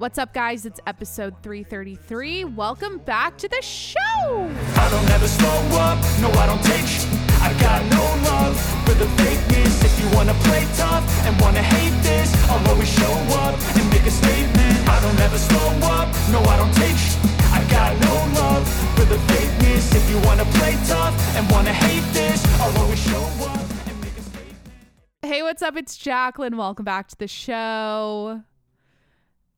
What's up, guys? It's episode 333. Welcome back to the show. I don't ever slow up, no I don't take sh- I got no love for the fakeness If you wanna play tough and wanna hate this I'll always show up and make a statement I don't ever slow up, no I don't take sh- I got no love for the fakeness If you wanna play tough and wanna hate this I'll always show up and make a statement Hey, what's up? It's Jacqueline. Welcome back to the show.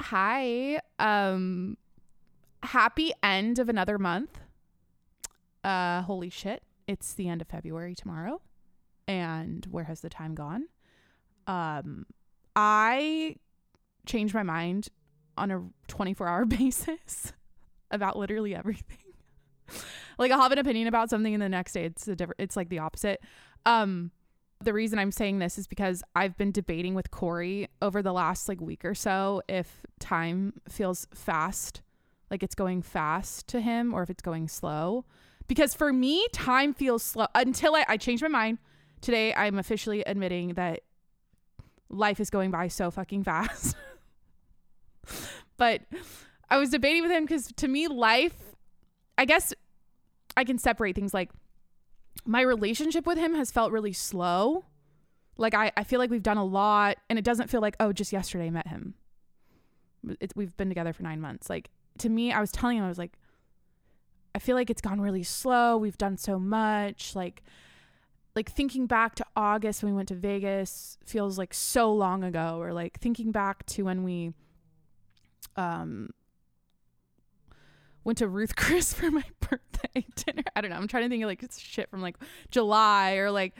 Hi. Um happy end of another month. Uh holy shit. It's the end of February tomorrow. And where has the time gone? Um I change my mind on a 24-hour basis about literally everything. like I'll have an opinion about something and the next day it's a different it's like the opposite. Um the reason I'm saying this is because I've been debating with Corey over the last like week or so if time feels fast, like it's going fast to him, or if it's going slow. Because for me, time feels slow until I, I changed my mind. Today, I'm officially admitting that life is going by so fucking fast. but I was debating with him because to me, life, I guess I can separate things like my relationship with him has felt really slow. Like I, I feel like we've done a lot and it doesn't feel like, oh, just yesterday I met him. It, we've been together for nine months. Like to me, I was telling him, I was like, I feel like it's gone really slow. We've done so much. Like, like thinking back to August when we went to Vegas feels like so long ago, or like thinking back to when we, um, went to Ruth Chris for my birthday dinner. I don't know. I'm trying to think of like shit from like July or like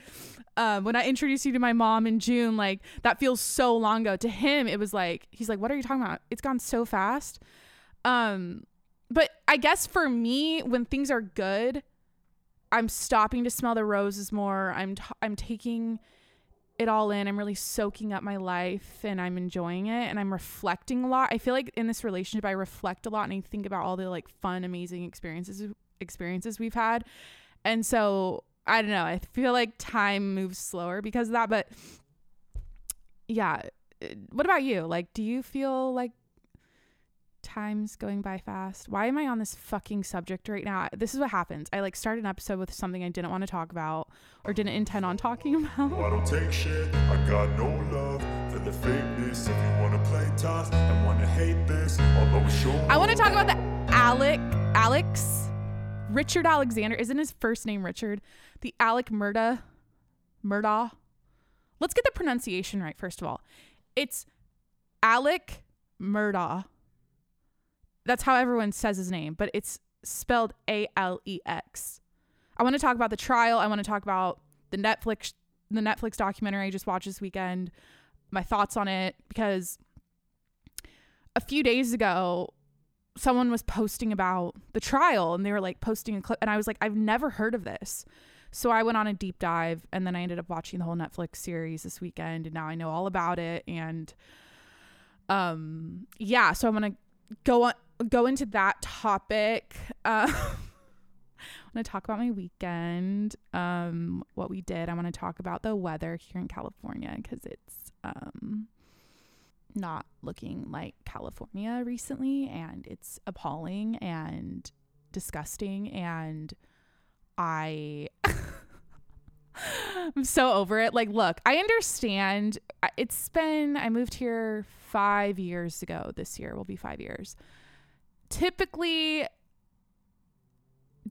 uh, when I introduced you to my mom in June. Like that feels so long ago. To him, it was like he's like, "What are you talking about? It's gone so fast." Um, but I guess for me, when things are good, I'm stopping to smell the roses more. I'm t- I'm taking it all in. I'm really soaking up my life and I'm enjoying it and I'm reflecting a lot. I feel like in this relationship I reflect a lot and I think about all the like fun, amazing experiences experiences we've had. And so I don't know. I feel like time moves slower because of that, but yeah. Eh, what about you? Like do you feel like time's going by fast. Why am I on this fucking subject right now? This is what happens. I like start an episode with something I didn't want to talk about or didn't intend on talking about. I don't take shit, I got no love for the fakeness If you wanna play tough and wanna hate this I'll always show I want to talk about the Alec Alex Richard Alexander. Isn't his first name Richard? The Alec Murda Murdaugh. Let's get the pronunciation right first of all. It's Alec Murdaugh. That's how everyone says his name, but it's spelled A L E X. I want to talk about the trial. I want to talk about the Netflix the Netflix documentary I just watched this weekend. My thoughts on it because a few days ago someone was posting about the trial and they were like posting a clip and I was like I've never heard of this. So I went on a deep dive and then I ended up watching the whole Netflix series this weekend and now I know all about it and um yeah, so I'm going to go on go into that topic. Uh I want to talk about my weekend, um, what we did. I want to talk about the weather here in California because it's um, not looking like California recently, and it's appalling and disgusting. And I, I'm so over it. Like, look, I understand. It's been I moved here five years ago. This year will be five years. Typically,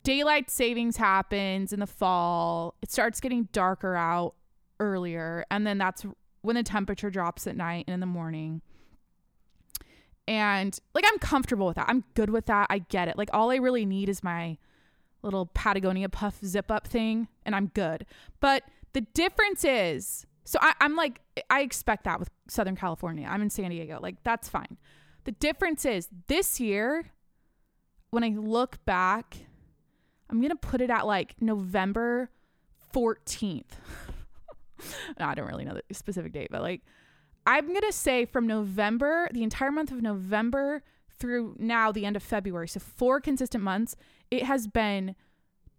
daylight savings happens in the fall. It starts getting darker out earlier, and then that's when the temperature drops at night and in the morning. And like I'm comfortable with that. I'm good with that. I get it. Like all I really need is my little Patagonia puff zip up thing, and I'm good. But the difference is so I, I'm like, I expect that with Southern California. I'm in San Diego. Like, that's fine. The difference is this year, when I look back, I'm going to put it at like November 14th. No, I don't really know the specific date, but like, I'm going to say from November, the entire month of November through now, the end of February. So, four consistent months, it has been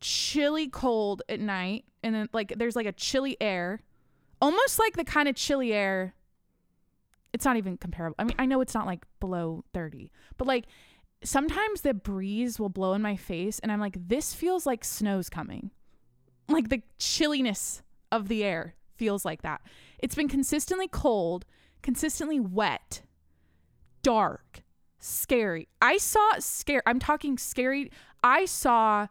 chilly cold at night. And then, like, there's like a chilly air, almost like the kind of chilly air it's not even comparable. I mean, I know it's not like below 30, but like sometimes the breeze will blow in my face and I'm like, this feels like snow's coming. Like the chilliness of the air feels like that. It's been consistently cold, consistently wet, dark, scary. I saw scare. I'm talking scary. I saw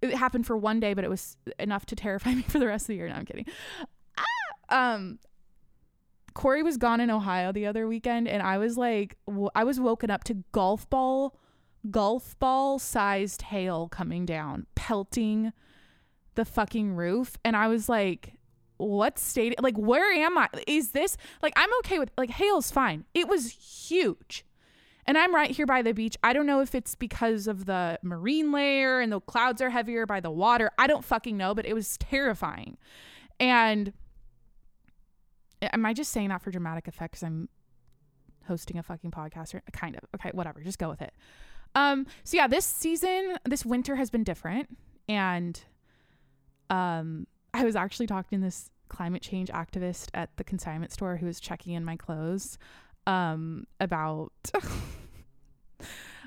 it happened for one day, but it was enough to terrify me for the rest of the year. No, I'm kidding. Ah! Um, Corey was gone in Ohio the other weekend, and I was like, w- I was woken up to golf ball, golf ball sized hail coming down, pelting the fucking roof, and I was like, what state? Like, where am I? Is this like I'm okay with like hail's fine. It was huge. And I'm right here by the beach. I don't know if it's because of the marine layer and the clouds are heavier by the water. I don't fucking know, but it was terrifying. And am I just saying that for dramatic effect because I'm hosting a fucking podcast or kind of okay whatever just go with it um so yeah this season this winter has been different and um i was actually talking to this climate change activist at the consignment store who was checking in my clothes um about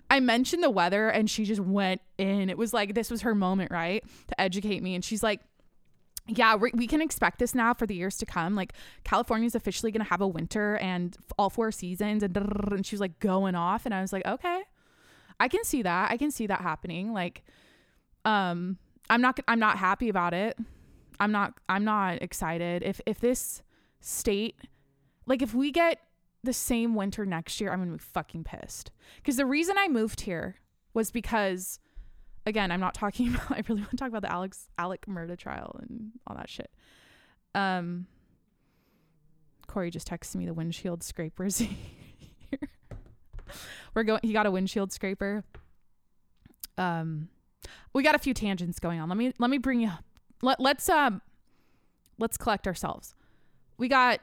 I mentioned the weather and she just went in. It was like this was her moment, right? To educate me and she's like yeah, we can expect this now for the years to come. Like California is officially going to have a winter and all four seasons, and and she was like going off, and I was like, okay, I can see that. I can see that happening. Like, um, I'm not I'm not happy about it. I'm not I'm not excited. If if this state, like, if we get the same winter next year, I'm gonna be fucking pissed. Because the reason I moved here was because again, I'm not talking about. I really want to talk about the Alex Alec murder trial and all that shit. Um, Corey just texted me the windshield scrapers here. We're going. He got a windshield scraper. Um, we got a few tangents going on. Let me let me bring you. Let let's um, let's collect ourselves. We got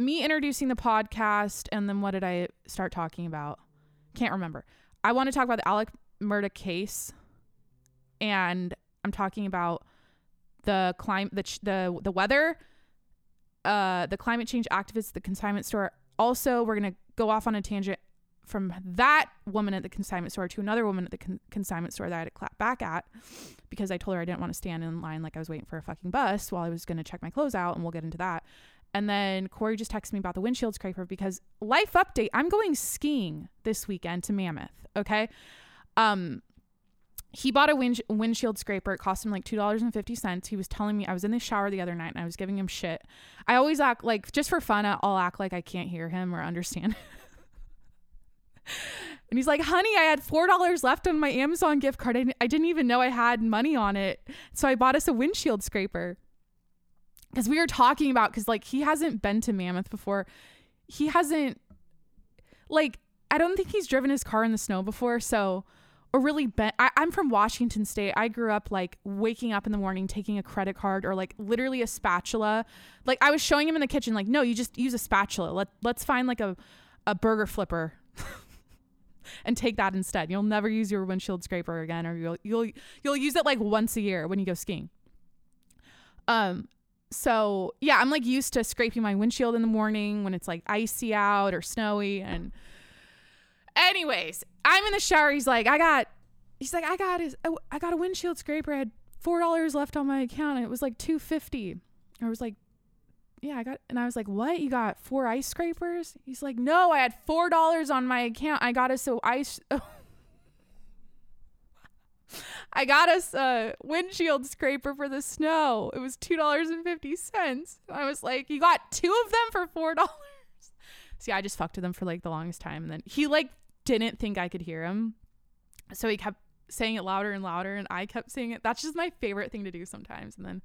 me introducing the podcast, and then what did I start talking about? Can't remember. I want to talk about the Alec Murda case, and I'm talking about the climate, the the the weather, uh, the climate change activists, the consignment store. Also, we're gonna go off on a tangent from that woman at the consignment store to another woman at the con- consignment store that I had to clap back at because I told her I didn't want to stand in line like I was waiting for a fucking bus while I was gonna check my clothes out, and we'll get into that. And then Corey just texted me about the windshield scraper because life update. I'm going skiing this weekend to Mammoth. Okay. Um, he bought a wind- windshield scraper. It cost him like two dollars and fifty cents. He was telling me I was in the shower the other night and I was giving him shit. I always act like just for fun. I'll act like I can't hear him or understand. and he's like, "Honey, I had four dollars left on my Amazon gift card. I didn't even know I had money on it, so I bought us a windshield scraper." Because we were talking about because like he hasn't been to Mammoth before. He hasn't like I don't think he's driven his car in the snow before, so or really bent. I, I'm from Washington State. I grew up like waking up in the morning, taking a credit card or like literally a spatula. Like I was showing him in the kitchen, like, no, you just use a spatula. Let let's find like a a burger flipper. and take that instead. You'll never use your windshield scraper again, or you'll you'll you'll use it like once a year when you go skiing. Um, so yeah, I'm like used to scraping my windshield in the morning when it's like icy out or snowy, and Anyways, I'm in the shower. He's like, I got, he's like, I got his, oh, I got a windshield scraper. I had four dollars left on my account, and it was like two fifty. I was like, yeah, I got, and I was like, what? You got four ice scrapers? He's like, no, I had four dollars on my account. I got us so ice. Oh, I got us a windshield scraper for the snow. It was two dollars and fifty cents. I was like, you got two of them for four dollars. See, I just fucked with him for like the longest time, and then he like didn't think I could hear him. So he kept saying it louder and louder and I kept saying it. That's just my favorite thing to do sometimes. And then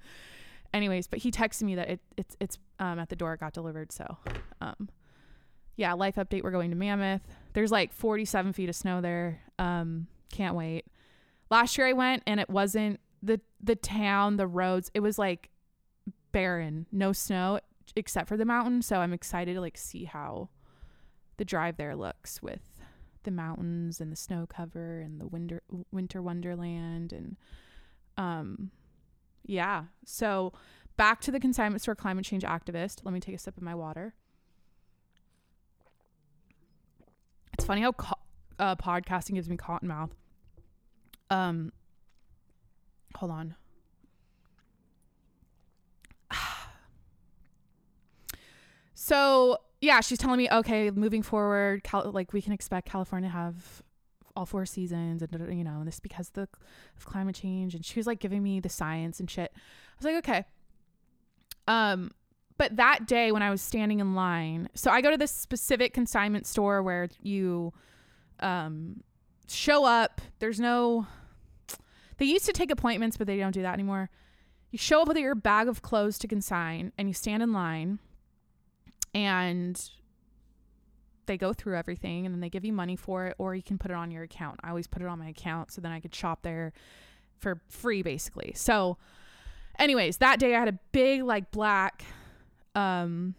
anyways, but he texted me that it, it's it's um at the door it got delivered. So um yeah, life update, we're going to Mammoth. There's like 47 feet of snow there. Um, can't wait. Last year I went and it wasn't the the town, the roads. It was like barren, no snow except for the mountain. So I'm excited to like see how the drive there looks with the mountains and the snow cover and the winter winter wonderland and um yeah. So back to the consignment store climate change activist. Let me take a sip of my water. It's funny how co- uh, podcasting gives me cotton mouth. Um, hold on. so yeah, she's telling me, okay, moving forward, Cal- like we can expect California to have all four seasons, and you know, and this because the of climate change. And she was like giving me the science and shit. I was like, okay. Um, but that day when I was standing in line, so I go to this specific consignment store where you um show up. There's no they used to take appointments, but they don't do that anymore. You show up with your bag of clothes to consign and you stand in line and they go through everything and then they give you money for it or you can put it on your account. I always put it on my account so then I could shop there for free basically. So anyways, that day I had a big like black um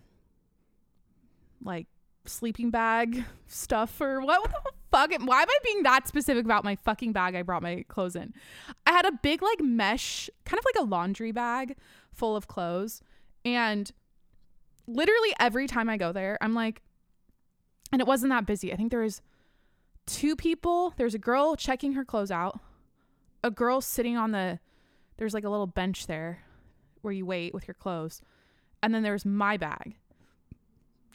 like sleeping bag stuff or what, what the why am I being that specific about my fucking bag I brought my clothes in? I had a big like mesh kind of like a laundry bag full of clothes and literally every time I go there I'm like and it wasn't that busy. I think there was two people. There's a girl checking her clothes out. A girl sitting on the there's like a little bench there where you wait with your clothes. And then there's my bag.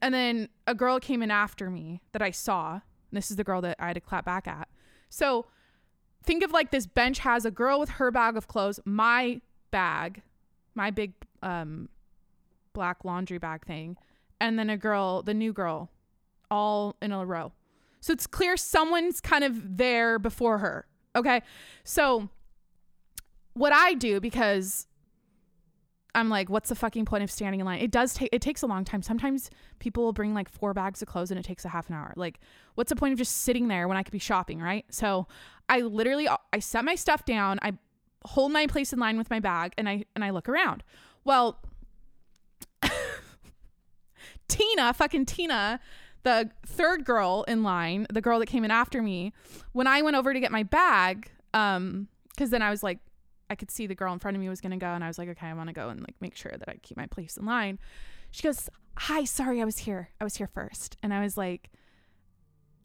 And then a girl came in after me that I saw. This is the girl that I had to clap back at. So think of like this bench has a girl with her bag of clothes, my bag, my big um black laundry bag thing, and then a girl, the new girl, all in a row. So it's clear someone's kind of there before her. Okay. So what I do because I'm like, what's the fucking point of standing in line? It does take it takes a long time. Sometimes people will bring like four bags of clothes and it takes a half an hour. Like, what's the point of just sitting there when I could be shopping, right? So I literally I set my stuff down, I hold my place in line with my bag, and I and I look around. Well, Tina, fucking Tina, the third girl in line, the girl that came in after me, when I went over to get my bag, um, because then I was like, I could see the girl in front of me was gonna go, and I was like, okay, I want to go and like make sure that I keep my place in line. She goes, "Hi, sorry, I was here. I was here first. and I was like,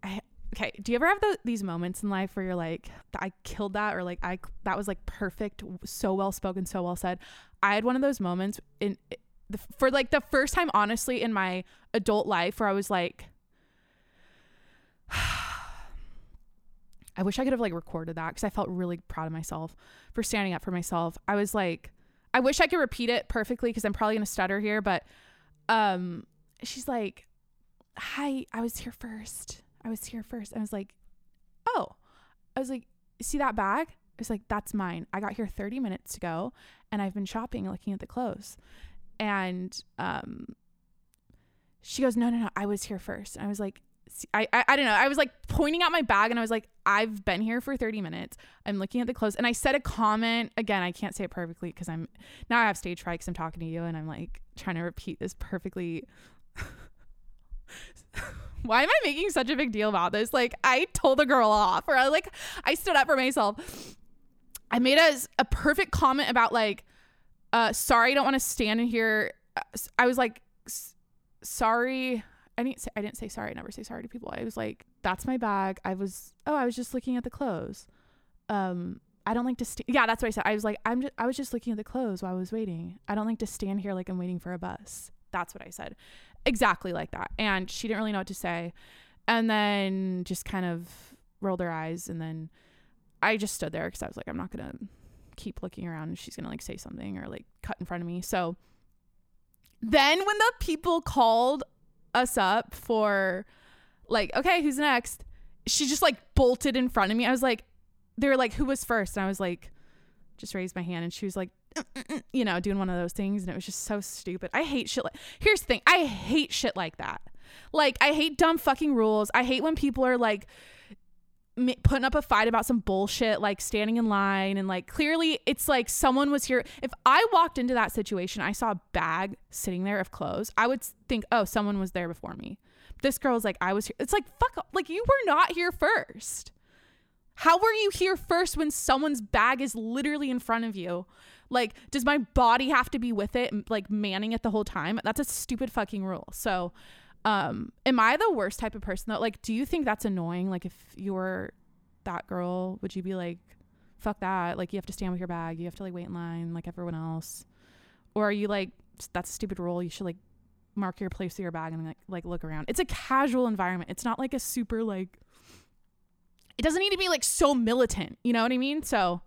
I okay. Do you ever have the, these moments in life where you're like, I killed that, or like I that was like perfect, so well spoken, so well said. I had one of those moments in the, for like the first time, honestly, in my adult life, where I was like. I wish I could have like recorded that because I felt really proud of myself for standing up for myself. I was like, I wish I could repeat it perfectly because I'm probably gonna stutter here, but um, she's like, "Hi, I was here first. I was here first. I was like, "Oh," I was like, "See that bag?" I was like, "That's mine. I got here 30 minutes ago, and I've been shopping, looking at the clothes." And um, she goes, "No, no, no. I was here first. And I was like, I, I, I don't know. I was like pointing at my bag and I was like, I've been here for 30 minutes. I'm looking at the clothes and I said a comment. Again, I can't say it perfectly because I'm now I have stage fright because I'm talking to you and I'm like trying to repeat this perfectly. Why am I making such a big deal about this? Like I told the girl off or I like I stood up for myself. I made a, a perfect comment about like, uh, sorry, I don't want to stand in here. I was like, sorry I didn't say I didn't say sorry. I never say sorry to people. I was like, that's my bag. I was oh, I was just looking at the clothes. Um, I don't like to st- yeah, that's what I said. I was like, I'm just I was just looking at the clothes while I was waiting. I don't like to stand here like I'm waiting for a bus. That's what I said. Exactly like that. And she didn't really know what to say. And then just kind of rolled her eyes and then I just stood there cuz I was like I'm not going to keep looking around and she's going to like say something or like cut in front of me. So then when the people called us up for like, okay, who's next? She just like bolted in front of me. I was like, they were like, who was first? And I was like, just raised my hand and she was like, uh, uh, uh, you know, doing one of those things. And it was just so stupid. I hate shit. Like, here's the thing I hate shit like that. Like, I hate dumb fucking rules. I hate when people are like, putting up a fight about some bullshit like standing in line and like clearly it's like someone was here. If i walked into that situation i saw a bag sitting there of clothes i would think oh someone was there before me. This girl's like i was here. It's like fuck like you were not here first. How were you here first when someone's bag is literally in front of you? Like does my body have to be with it like manning it the whole time? That's a stupid fucking rule. So Um, am I the worst type of person though? Like, do you think that's annoying? Like, if you're that girl, would you be like, fuck that? Like, you have to stand with your bag. You have to like wait in line like everyone else. Or are you like, that's a stupid rule. You should like mark your place with your bag and like, like look around. It's a casual environment. It's not like a super like, it doesn't need to be like so militant. You know what I mean? So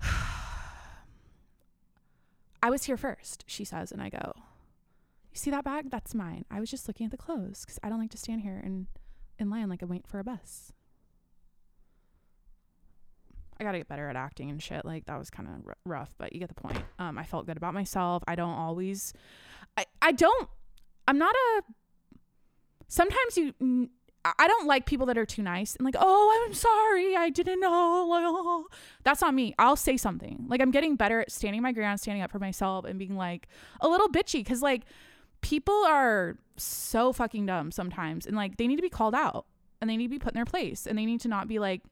I was here first, she says. And I go, You see that bag? That's mine. I was just looking at the clothes because I don't like to stand here and in line like I'm waiting for a bus. I got to get better at acting and shit. Like that was kind of r- rough, but you get the point. Um, I felt good about myself. I don't always, I, I don't, I'm not a, sometimes you, I don't like people that are too nice and like, oh, I'm sorry. I didn't know. That's not me. I'll say something. Like I'm getting better at standing my ground, standing up for myself and being like a little bitchy. Cause like people are so fucking dumb sometimes and like they need to be called out and they need to be put in their place and they need to not be like,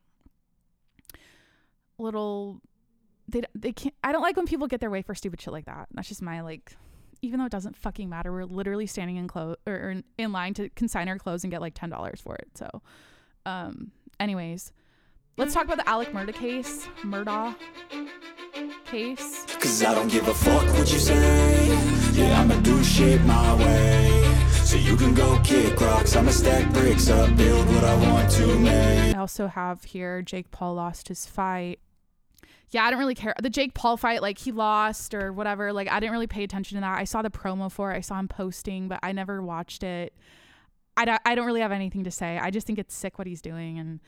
little they they can't I don't like when people get their way for stupid shit like that. That's just my like even though it doesn't fucking matter, we're literally standing in clothes or, in, in line to consign our clothes and get like ten dollars for it. So, um, anyways, let's talk about the Alec Murda case, Murdaugh case. Cause I don't give a fuck what you say Yeah, I'ma do shit my way So you can go kick rocks I'ma stack bricks up, build what I want to make I also have here Jake Paul lost his fight. Yeah, I don't really care. The Jake Paul fight, like he lost or whatever. Like I didn't really pay attention to that. I saw the promo for it. I saw him posting, but I never watched it. I don't, I don't really have anything to say. I just think it's sick what he's doing, and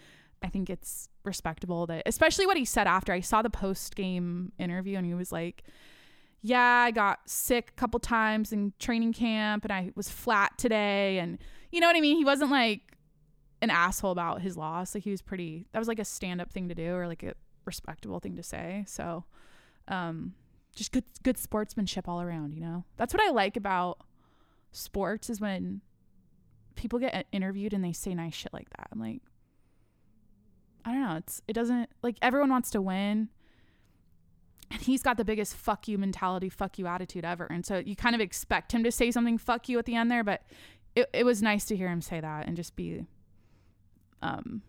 I think it's respectable that, especially what he said after. I saw the post game interview, and he was like, "Yeah, I got sick a couple times in training camp, and I was flat today, and you know what I mean." He wasn't like an asshole about his loss. Like he was pretty. That was like a stand up thing to do, or like a respectable thing to say. So, um, just good good sportsmanship all around. You know, that's what I like about sports is when people get interviewed and they say nice shit like that. I'm like, I don't know. It's it doesn't like everyone wants to win. And he's got the biggest fuck you mentality, fuck you attitude ever. And so you kind of expect him to say something fuck you at the end there, but it, it was nice to hear him say that and just be um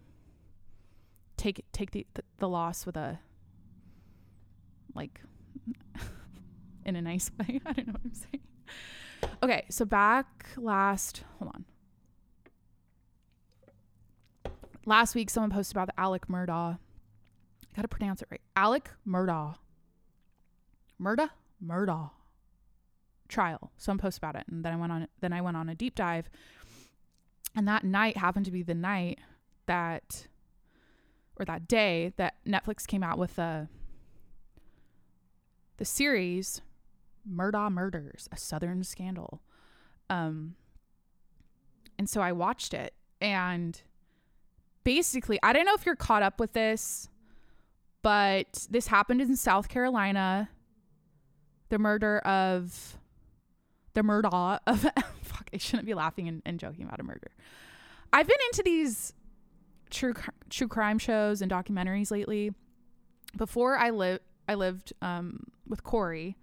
take take the, the the loss with a like in a nice way. I don't know what I'm saying. Okay, so back last hold on. Last week someone posted about the Alec Murdaugh. I gotta pronounce it right. Alec Murdaugh. Murda? Murdaugh trial. Someone posted about it. And then I went on then I went on a deep dive. And that night happened to be the night that or that day that Netflix came out with the the series Murda Murders, a Southern Scandal. Um and so I watched it and basically I don't know if you're caught up with this, but this happened in South Carolina. The murder of the Murdaugh of fuck, I shouldn't be laughing and, and joking about a murder. I've been into these true true crime shows and documentaries lately. Before I live I lived um with Corey.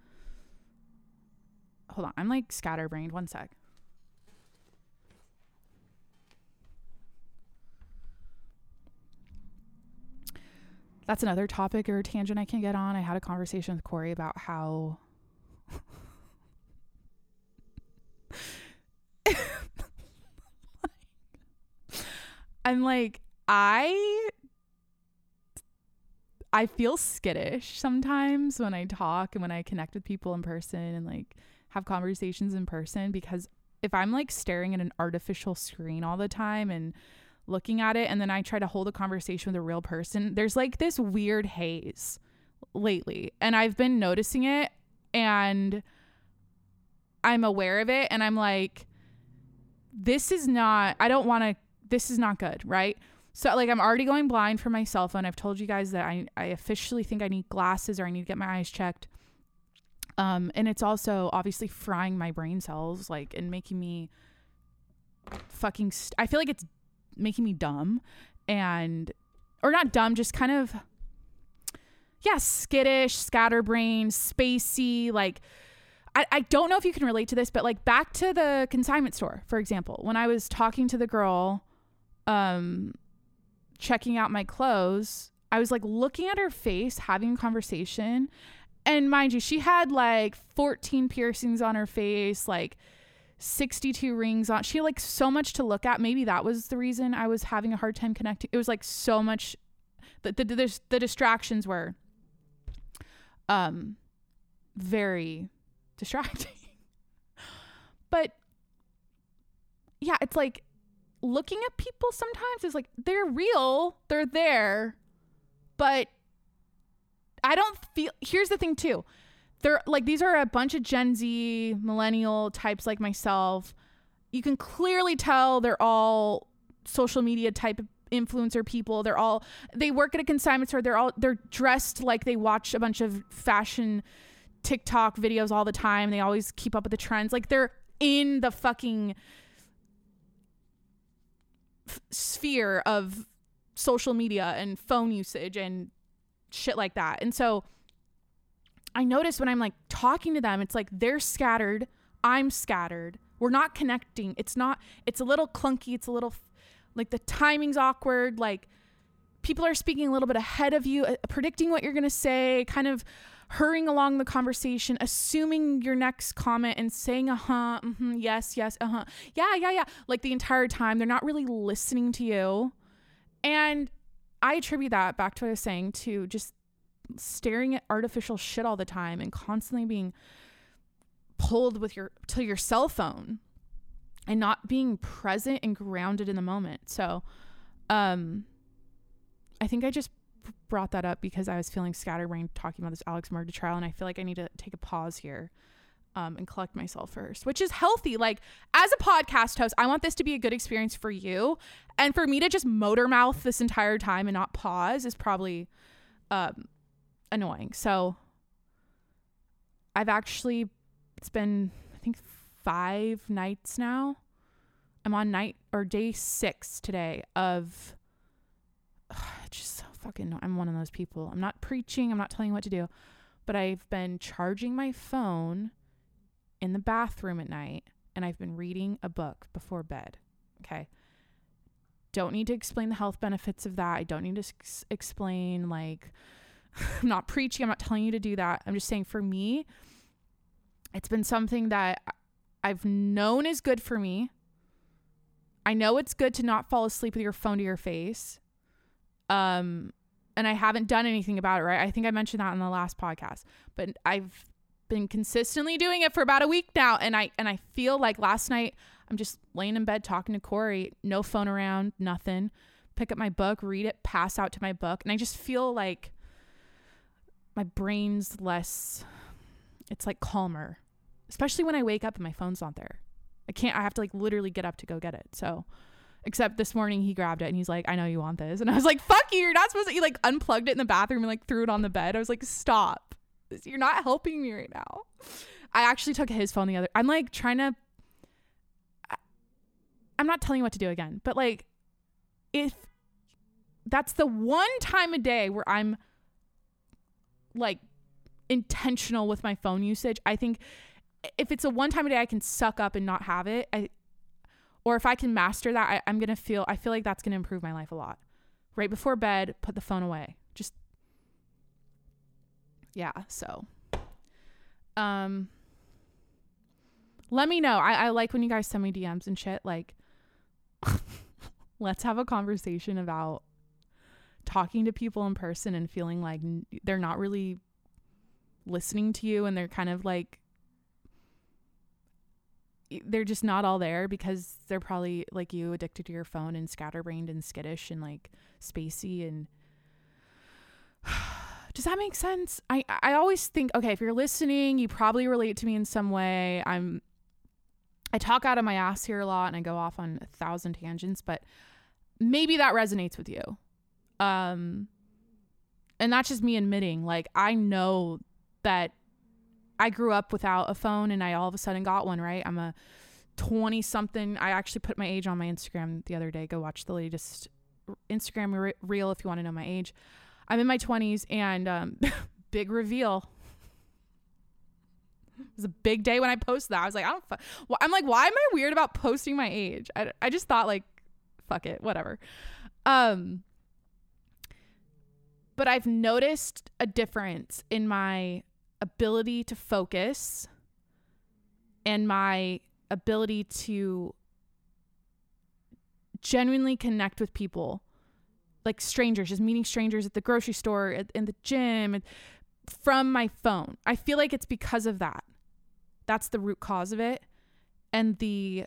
Hold on, I'm like scatterbrained. One sec. That's another topic or tangent I can get on. I had a conversation with Corey about how I'm like, I I feel skittish sometimes when I talk and when I connect with people in person and like have conversations in person because if I'm like staring at an artificial screen all the time and looking at it and then I try to hold a conversation with a real person, there's like this weird haze lately. And I've been noticing it and I'm aware of it and I'm like this is not I don't want to this is not good, right? So like I'm already going blind for my cell phone. I've told you guys that I I officially think I need glasses or I need to get my eyes checked. Um and it's also obviously frying my brain cells like and making me fucking st- I feel like it's making me dumb and or not dumb, just kind of yeah, skittish, scatterbrained, spacey, like I, I don't know if you can relate to this, but like back to the consignment store, for example, when I was talking to the girl, um, checking out my clothes, I was like looking at her face, having a conversation. And mind you, she had like 14 piercings on her face, like 62 rings on. She had like so much to look at. Maybe that was the reason I was having a hard time connecting. It was like so much the the, the, the distractions were um very distracting. but yeah, it's like looking at people sometimes is like they're real, they're there, but I don't feel here's the thing too. They're like these are a bunch of Gen Z millennial types like myself. You can clearly tell they're all social media type influencer people. They're all they work at a consignment store. They're all they're dressed like they watch a bunch of fashion TikTok videos all the time. They always keep up with the trends. Like they're in the fucking f- sphere of social media and phone usage and shit like that. And so I notice when I'm like talking to them, it's like they're scattered, I'm scattered. We're not connecting. It's not it's a little clunky, it's a little like the timing's awkward, like people are speaking a little bit ahead of you, uh, predicting what you're going to say, kind of hurrying along the conversation, assuming your next comment and saying, uh huh, mm-hmm, yes, yes, uh huh, yeah, yeah, yeah, like the entire time. They're not really listening to you. And I attribute that back to what I was saying to just staring at artificial shit all the time and constantly being pulled with your to your cell phone and not being present and grounded in the moment. So, um, I think I just brought that up because I was feeling scatterbrained talking about this Alex Murdaugh trial, and I feel like I need to take a pause here. Um, and collect myself first, which is healthy. Like, as a podcast host, I want this to be a good experience for you. And for me to just motor mouth this entire time and not pause is probably um, annoying. So, I've actually, it's been, I think, five nights now. I'm on night or day six today of just so fucking I'm one of those people. I'm not preaching, I'm not telling you what to do, but I've been charging my phone in the bathroom at night and I've been reading a book before bed. Okay. Don't need to explain the health benefits of that. I don't need to ex- explain like I'm not preaching, I'm not telling you to do that. I'm just saying for me it's been something that I've known is good for me. I know it's good to not fall asleep with your phone to your face. Um, and I haven't done anything about it, right? I think I mentioned that in the last podcast, but I've been consistently doing it for about a week now. And I, and I feel like last night I'm just laying in bed talking to Corey, no phone around, nothing. Pick up my book, read it, pass out to my book. And I just feel like my brain's less, it's like calmer, especially when I wake up and my phone's not there. I can't, I have to like literally get up to go get it. So, except this morning he grabbed it and he's like, I know you want this. And I was like, fuck you. You're not supposed to, he like unplugged it in the bathroom and like threw it on the bed. I was like, stop. You're not helping me right now. I actually took his phone the other, I'm like trying to, I'm not telling you what to do again, but like, if that's the one time a day where I'm like intentional with my phone usage, I think if it's a one time a day I can suck up and not have it, I, or if I can master that, I, I'm gonna feel I feel like that's gonna improve my life a lot. Right before bed, put the phone away. Just yeah. So, um, let me know. I, I like when you guys send me DMs and shit. Like, let's have a conversation about talking to people in person and feeling like they're not really listening to you and they're kind of like they're just not all there because they're probably like you addicted to your phone and scatterbrained and skittish and like spacey and does that make sense? I i always think okay if you're listening you probably relate to me in some way. I'm i talk out of my ass here a lot and i go off on a thousand tangents but maybe that resonates with you. Um and that's just me admitting like i know that I grew up without a phone and I all of a sudden got one, right? I'm a 20 something. I actually put my age on my Instagram the other day. Go watch the latest Instagram re- reel if you want to know my age. I'm in my 20s and um, big reveal. It was a big day when I posted that. I was like, I don't. Fu- I'm like, why am I weird about posting my age? I, I just thought like, fuck it, whatever. Um, but I've noticed a difference in my ability to focus and my ability to genuinely connect with people like strangers just meeting strangers at the grocery store at, in the gym from my phone. I feel like it's because of that. That's the root cause of it. And the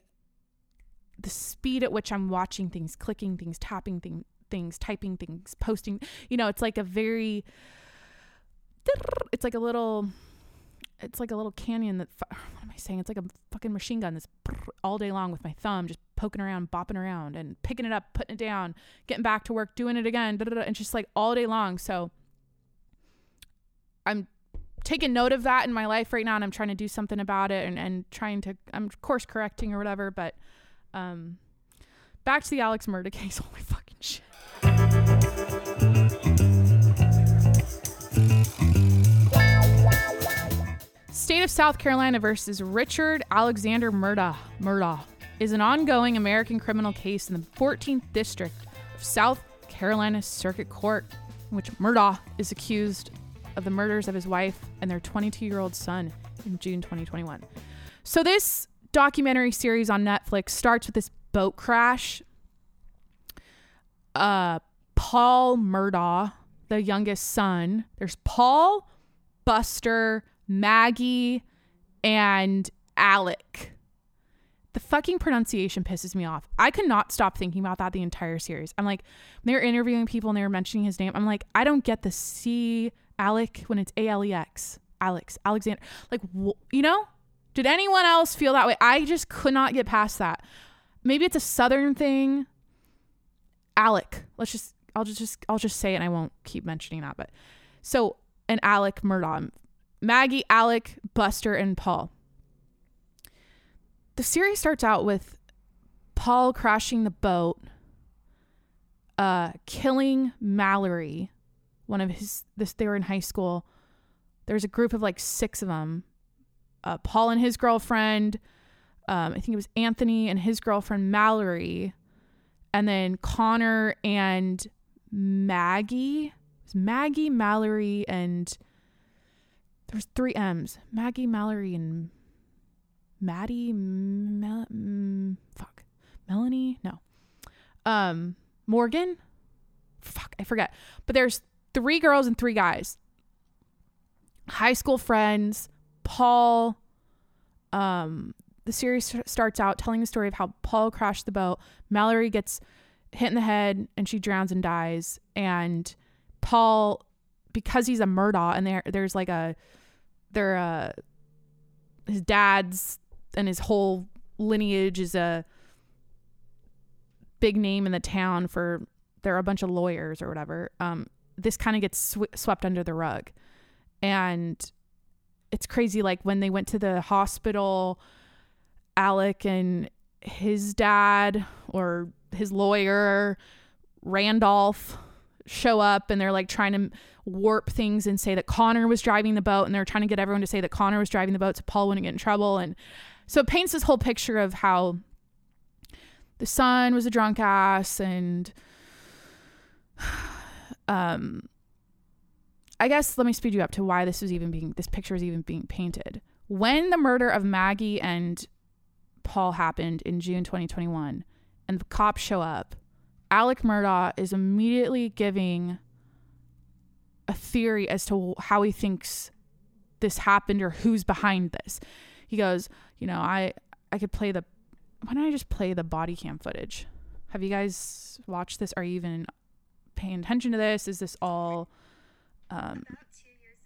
the speed at which i'm watching things clicking things tapping thing, things typing things posting you know it's like a very it's like a little it's like a little canyon that what am I saying? It's like a fucking machine gun that's all day long with my thumb just poking around, bopping around, and picking it up, putting it down, getting back to work, doing it again, and just like all day long. So I'm taking note of that in my life right now, and I'm trying to do something about it, and and trying to I'm course correcting or whatever. But um, back to the Alex Murdaugh case. Holy fucking shit. State of South Carolina versus Richard Alexander Murdaugh. Murdaugh is an ongoing American criminal case in the 14th District of South Carolina Circuit Court, in which Murdaugh is accused of the murders of his wife and their 22 year old son in June 2021. So, this documentary series on Netflix starts with this boat crash. Uh, Paul Murdaugh, the youngest son, there's Paul, Buster, Maggie and Alec. The fucking pronunciation pisses me off. I could not stop thinking about that the entire series. I'm like, they're interviewing people and they were mentioning his name. I'm like, I don't get the C Alec when it's A L E X. Alex, Alexander. Like, wh- you know? Did anyone else feel that way? I just could not get past that. Maybe it's a southern thing. Alec. Let's just I'll just, just I'll just say it and I won't keep mentioning that. But so an Alec Murdaugh Maggie, Alec, Buster, and Paul. The series starts out with Paul crashing the boat, uh, killing Mallory, one of his. This they were in high school. There's a group of like six of them. Uh, Paul and his girlfriend. Um, I think it was Anthony and his girlfriend Mallory, and then Connor and Maggie. Maggie, Mallory, and there's three M's. Maggie, Mallory, and Maddie. Mel- mm, fuck. Melanie? No. Um, Morgan? Fuck, I forget. But there's three girls and three guys. High school friends. Paul. Um, the series starts out telling the story of how Paul crashed the boat. Mallory gets hit in the head and she drowns and dies. And Paul, because he's a Murdaugh, and there there's like a their uh his dad's and his whole lineage is a big name in the town for there are a bunch of lawyers or whatever. Um this kind of gets sw- swept under the rug. And it's crazy like when they went to the hospital alec and his dad or his lawyer randolph show up and they're like trying to warp things and say that Connor was driving the boat and they're trying to get everyone to say that Connor was driving the boat so Paul wouldn't get in trouble and so it paints this whole picture of how the son was a drunk ass and um I guess let me speed you up to why this was even being this picture was even being painted. When the murder of Maggie and Paul happened in June 2021 and the cops show up, Alec Murdaugh is immediately giving a theory as to how he thinks this happened or who's behind this. He goes, you know, I I could play the why don't I just play the body cam footage? Have you guys watched this? Are you even paying attention to this? Is this all um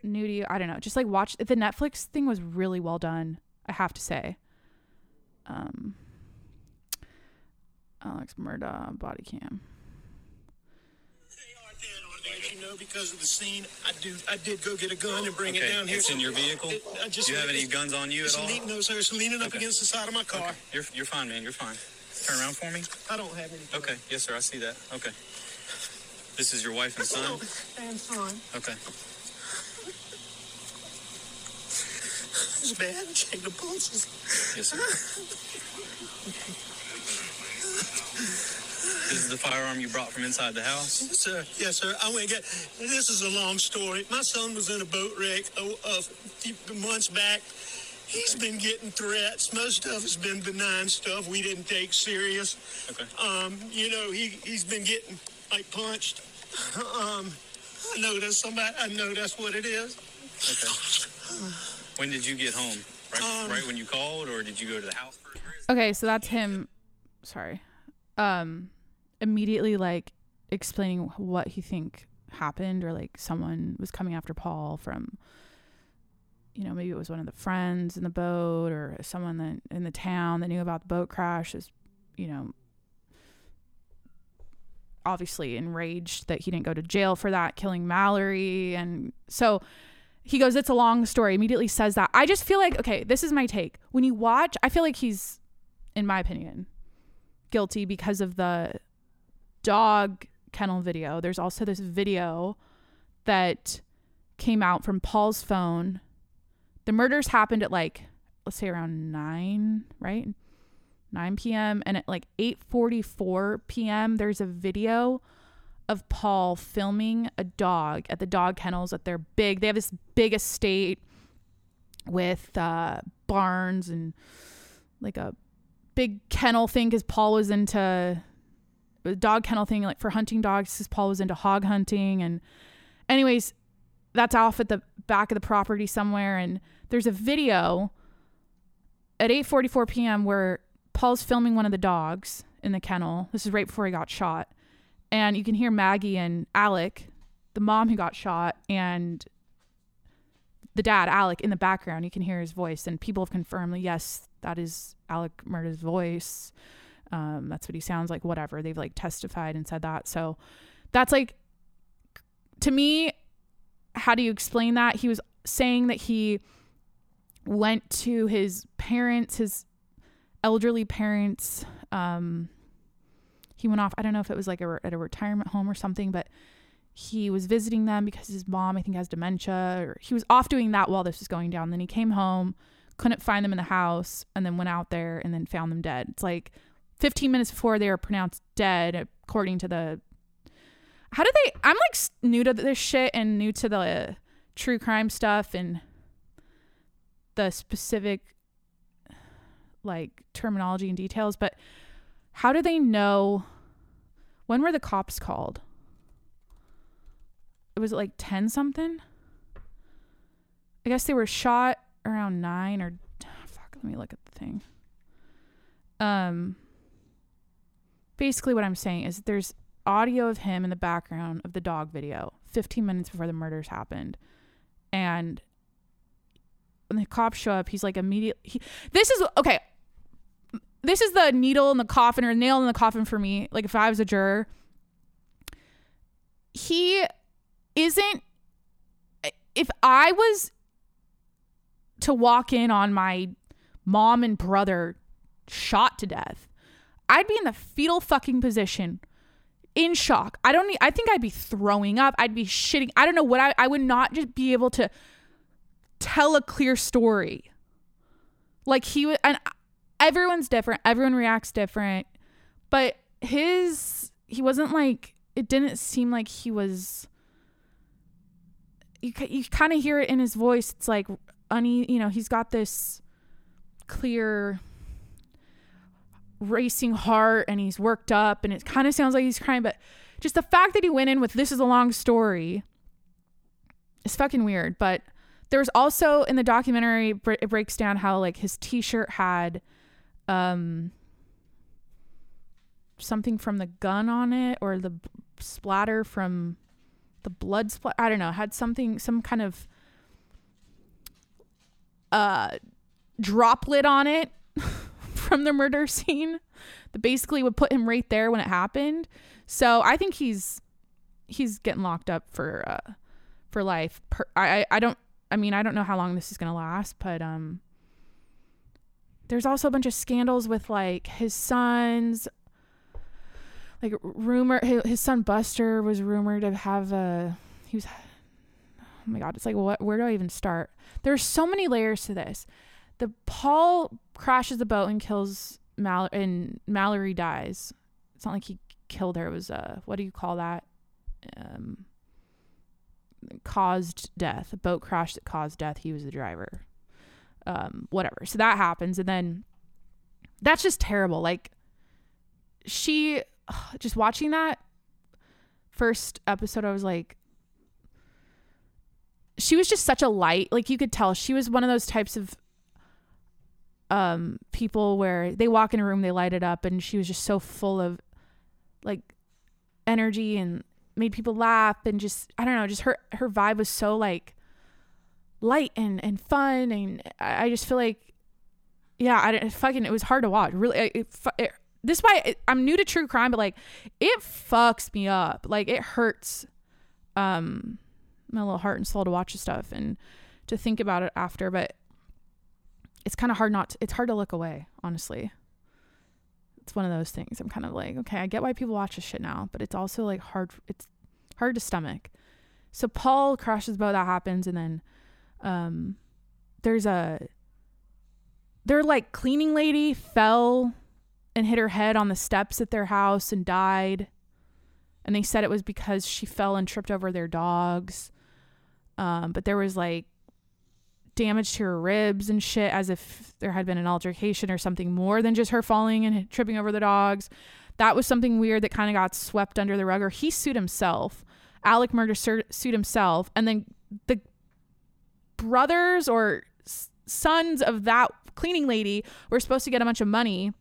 new to you? I don't know. Just like watch the Netflix thing was really well done, I have to say. Um Alex Murdaugh body cam As you know, because of the scene, I do. I did go get a gun and bring okay. it down here. It's in your vehicle. It, I just, do you have any guns on you at all? Leaning, no, sir. It's leaning up okay. against the side of my car. Okay. You're you're fine, man. You're fine. Turn around for me. I don't have any. Okay. Yes, sir. I see that. Okay. This is your wife and son. And son. Okay. pulses, man. Check the pulses. Yes, sir. This is the firearm you brought from inside the house? Yes, sir. Yes, sir. I went and got. This is a long story. My son was in a boat wreck a, a few months back. He's been getting threats. Most of it's been benign stuff we didn't take serious. Okay. Um, you know, he he's been getting like punched. Um, I know that's somebody. I know that's what it is. Okay. When did you get home? Right, Um, right when you called, or did you go to the house first? Okay, so that's him. Sorry. Um, immediately like explaining what he think happened, or like someone was coming after Paul from. You know, maybe it was one of the friends in the boat, or someone that in the town that knew about the boat crash. Is, you know, obviously enraged that he didn't go to jail for that, killing Mallory, and so he goes, It's a long story. Immediately says that. I just feel like, okay, this is my take. When you watch, I feel like he's, in my opinion, guilty because of the dog kennel video. There's also this video that came out from Paul's phone. The murders happened at like, let's say around 9, right? 9 p.m. And at like 8:44 p.m., there's a video of Paul filming a dog at the dog kennels at their big. They have this big estate with uh, barns and like a big kennel thing because Paul was into dog kennel thing like for hunting dogs because Paul was into hog hunting and anyways that's off at the back of the property somewhere and there's a video at 8:44 p.m. where Paul's filming one of the dogs in the kennel. This is right before he got shot. And you can hear Maggie and Alec, the mom who got shot, and the dad, Alec, in the background. You can hear his voice, and people have confirmed yes, that is Alec Murdaugh's voice. Um, that's what he sounds like. Whatever they've like testified and said that. So that's like to me. How do you explain that? He was saying that he went to his parents, his elderly parents. Um, he went off. I don't know if it was like a, at a retirement home or something, but he was visiting them because his mom, I think, has dementia. Or he was off doing that while this was going down. Then he came home, couldn't find them in the house, and then went out there and then found them dead. It's like 15 minutes before they were pronounced dead, according to the. How do they? I'm like new to this shit and new to the true crime stuff and the specific like terminology and details, but how do they know when were the cops called? It was like 10 something? I guess they were shot around 9 or fuck, let me look at the thing. Um basically what I'm saying is there's audio of him in the background of the dog video 15 minutes before the murders happened. And when the cops show up, he's like immediately he, this is okay this is the needle in the coffin or nail in the coffin for me. Like if I was a juror, he isn't. If I was to walk in on my mom and brother shot to death, I'd be in the fetal fucking position, in shock. I don't. need- I think I'd be throwing up. I'd be shitting. I don't know what I. I would not just be able to tell a clear story. Like he and everyone's different. Everyone reacts different. But his, he wasn't like, it didn't seem like he was, you, you kind of hear it in his voice. It's like, you know, he's got this clear racing heart and he's worked up and it kind of sounds like he's crying. But just the fact that he went in with this is a long story is fucking weird. But there's also in the documentary, it breaks down how like his t shirt had um something from the gun on it or the splatter from the blood splat I don't know had something some kind of uh droplet on it from the murder scene that basically would put him right there when it happened. So I think he's he's getting locked up for uh for life. Per, I I- don't I mean I don't know how long this is gonna last but um there's also a bunch of scandals with like his sons. Like rumor his, son buster was rumored to have a he was my god, it's like what where do I even start? There's so many layers to this. The Paul crashes the boat and kills Mal and Mallory dies. It's not like he killed her. It was uh what do you call that? Um caused death. A boat crash that caused death. He was the driver. Um whatever. So that happens and then that's just terrible. Like she just watching that first episode I was like she was just such a light. Like you could tell she was one of those types of um people where they walk in a room, they light it up and she was just so full of like energy and made people laugh and just I don't know, just her her vibe was so like light and and fun and I, I just feel like yeah, I it fucking it was hard to watch. Really it, it, it this why it, I'm new to true crime, but like it fucks me up. Like it hurts um my little heart and soul to watch the stuff and to think about it after, but it's kind of hard not to, it's hard to look away, honestly. It's one of those things. I'm kind of like, okay, I get why people watch this shit now, but it's also like hard it's hard to stomach. So Paul crashes boat that happens and then um there's a their like cleaning lady fell and hit her head on the steps at their house and died. And they said it was because she fell and tripped over their dogs. Um, but there was like damage to her ribs and shit as if there had been an altercation or something more than just her falling and tripping over the dogs. That was something weird that kind of got swept under the rug, or he sued himself. Alec Murdaugh sued himself. And then the brothers or sons of that cleaning lady were supposed to get a bunch of money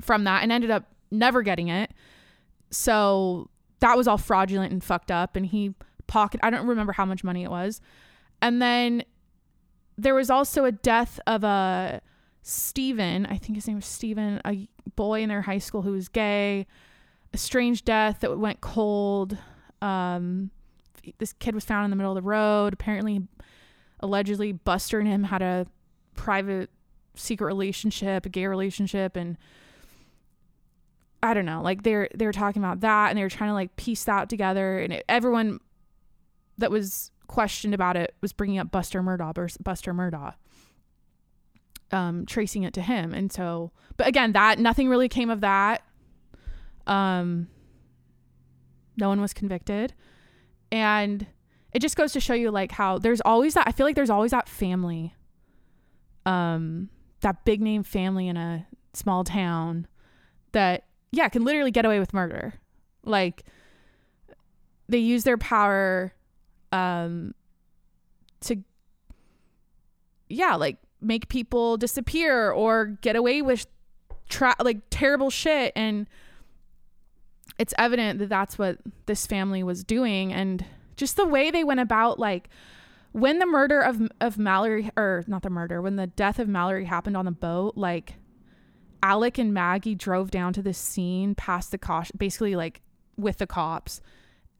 from that and ended up never getting it. So that was all fraudulent and fucked up. And he pocket, I don't remember how much money it was. And then there was also a death of a Steven, I think his name was Steven, a boy in their high school who was gay. A strange death that went cold. Um, this kid was found in the middle of the road. Apparently, allegedly, Buster and him had a private secret relationship, a gay relationship, and I don't know, like they're they're talking about that and they were trying to like piece that together and it, everyone that was questioned about it was bringing up Buster Murdaugh Buster Murdaugh um tracing it to him. And so but again that nothing really came of that. Um no one was convicted. And it just goes to show you like how there's always that I feel like there's always that family um that big name family in a small town that yeah, can literally get away with murder. Like they use their power um to yeah, like make people disappear or get away with tra- like terrible shit and it's evident that that's what this family was doing and just the way they went about like when the murder of of Mallory or not the murder when the death of Mallory happened on the boat like Alec and Maggie drove down to this scene past the cops, basically like with the cops.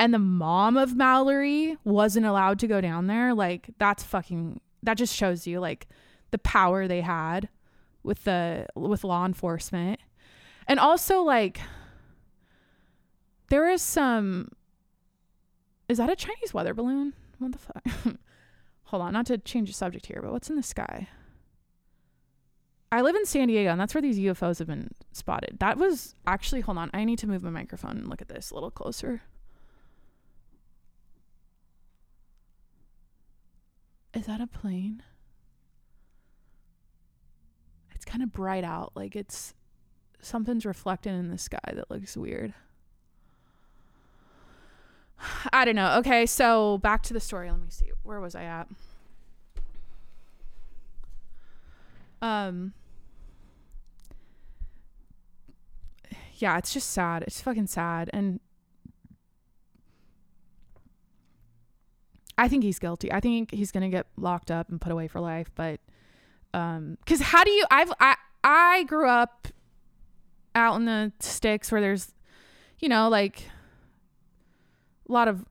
And the mom of Mallory wasn't allowed to go down there. Like that's fucking that just shows you like the power they had with the with law enforcement. And also like there is some is that a Chinese weather balloon? What the fuck? Hold on, not to change the subject here, but what's in the sky? I live in San Diego, and that's where these UFOs have been spotted. That was actually, hold on, I need to move my microphone and look at this a little closer. Is that a plane? It's kind of bright out. Like it's something's reflecting in the sky that looks weird. I don't know. Okay, so back to the story. Let me see. Where was I at? Um yeah, it's just sad. It's fucking sad. And I think he's guilty. I think he's gonna get locked up and put away for life. But um, because how do you? I've I I grew up out in the sticks where there's, you know, like a lot of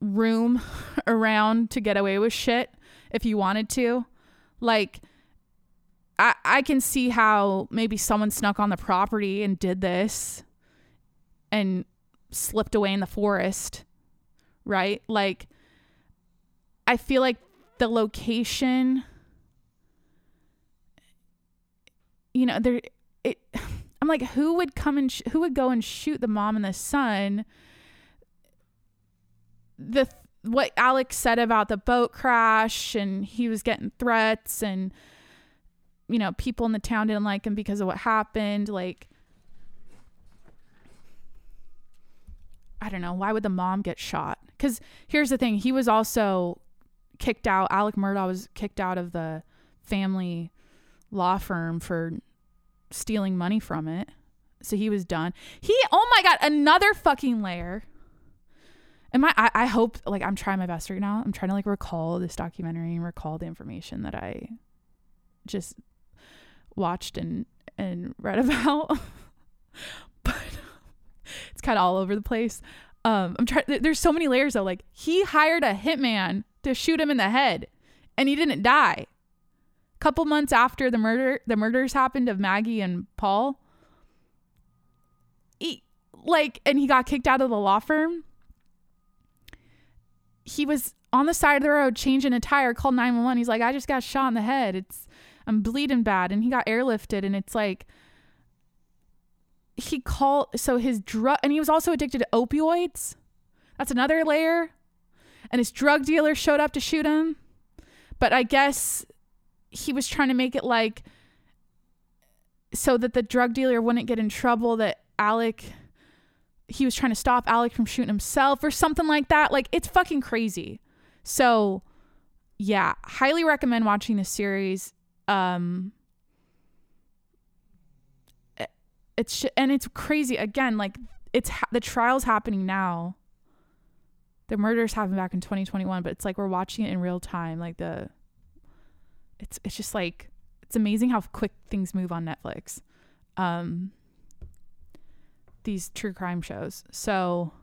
room around to get away with shit if you wanted to. Like I, I can see how maybe someone snuck on the property and did this and slipped away in the forest, right? Like, I feel like the location you know, there it I'm like who would come and sh- who would go and shoot the mom and the son? The what Alex said about the boat crash and he was getting threats and you know, people in the town didn't like him because of what happened, like I don't know, why would the mom get shot? Cuz here's the thing, he was also kicked out. Alec Murdaugh was kicked out of the family law firm for stealing money from it. So he was done. He oh my god, another fucking layer. Am I, I I hope like I'm trying my best right now. I'm trying to like recall this documentary and recall the information that I just watched and and read about. but it's kind of all over the place. Um I'm trying there's so many layers though. Like he hired a hitman to shoot him in the head and he didn't die. A couple months after the murder the murders happened of Maggie and Paul he, like and he got kicked out of the law firm. He was on the side of the road changing a tire called 911 he's like I just got shot in the head. It's I'm bleeding bad. And he got airlifted and it's like he called so his drug and he was also addicted to opioids. That's another layer and his drug dealer showed up to shoot him but I guess he was trying to make it like so that the drug dealer wouldn't get in trouble that Alec he was trying to stop Alec from shooting himself or something like that. Like it's fucking crazy. So yeah, highly recommend watching this series. Um it's and it's crazy again like it's ha- the trials happening now. The murders happened back in 2021, but it's like we're watching it in real time like the it's it's just like it's amazing how quick things move on Netflix. Um these true crime shows. So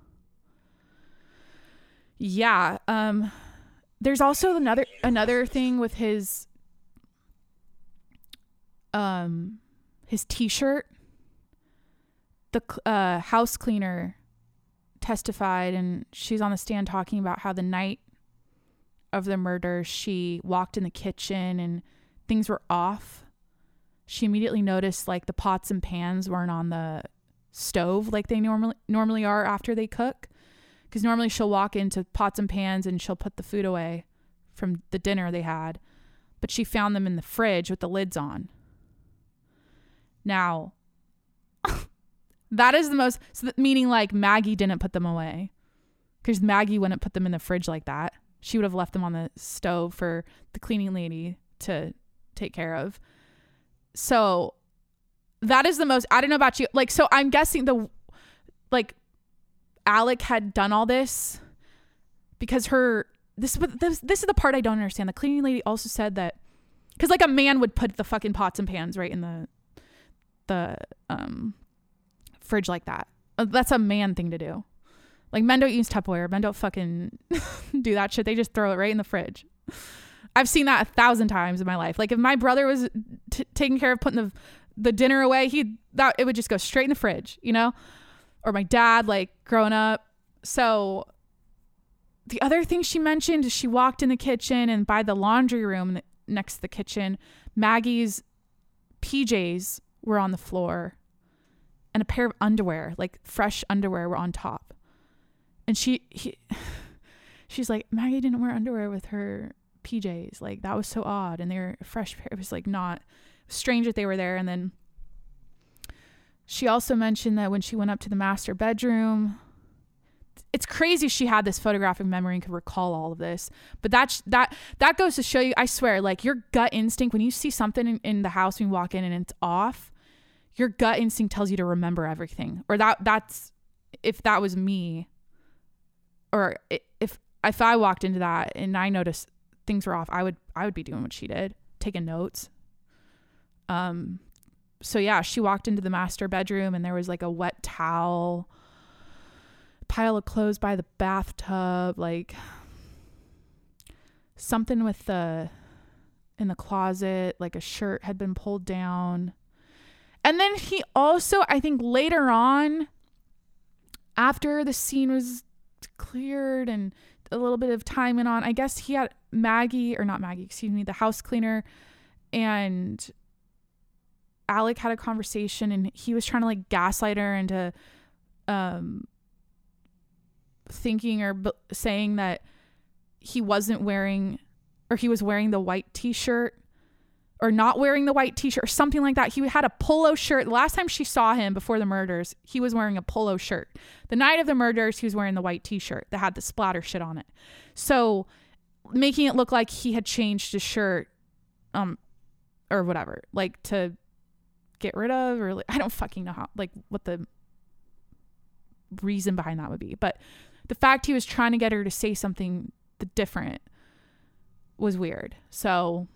yeah, um there's also another another thing with his um his t-shirt the uh, house cleaner testified and she's on the stand talking about how the night of the murder, she walked in the kitchen and things were off. She immediately noticed like the pots and pans weren't on the stove like they normally normally are after they cook. Cuz normally she'll walk into pots and pans and she'll put the food away from the dinner they had, but she found them in the fridge with the lids on. Now, that is the most so meaning like Maggie didn't put them away cuz Maggie wouldn't put them in the fridge like that she would have left them on the stove for the cleaning lady to take care of. So that is the most I don't know about you. Like so I'm guessing the like Alec had done all this because her this this this is the part I don't understand. The cleaning lady also said that cuz like a man would put the fucking pots and pans right in the the um fridge like that. Uh, that's a man thing to do. Like men don't use Tupperware. Men don't fucking do that shit. They just throw it right in the fridge. I've seen that a thousand times in my life. Like if my brother was t- taking care of putting the the dinner away, he that it would just go straight in the fridge, you know? Or my dad, like growing up. So the other thing she mentioned is she walked in the kitchen and by the laundry room next to the kitchen, Maggie's PJs were on the floor and a pair of underwear, like fresh underwear, were on top and she he, she's like Maggie didn't wear underwear with her PJs. Like that was so odd, and they were fresh pair. It was like not strange that they were there. And then she also mentioned that when she went up to the master bedroom, it's crazy she had this photographic memory and could recall all of this. But that that that goes to show you. I swear, like your gut instinct when you see something in, in the house when you walk in and it's off, your gut instinct tells you to remember everything. Or that that's if that was me, or if if I walked into that and I noticed things were off, I would I would be doing what she did, taking notes. Um so yeah, she walked into the master bedroom and there was like a wet towel, pile of clothes by the bathtub, like something with the in the closet, like a shirt had been pulled down. And then he also, I think later on, after the scene was cleared and a little bit of time went on. I guess he had Maggie or not Maggie, excuse me, the house cleaner and Alec had a conversation and he was trying to like gaslight her into um thinking or b- saying that he wasn't wearing or he was wearing the white t-shirt or not wearing the white t-shirt or something like that. He had a polo shirt. The last time she saw him before the murders, he was wearing a polo shirt. The night of the murders, he was wearing the white t-shirt that had the splatter shit on it. So making it look like he had changed his shirt um or whatever, like to get rid of or like, I don't fucking know how like what the reason behind that would be. But the fact he was trying to get her to say something different was weird. So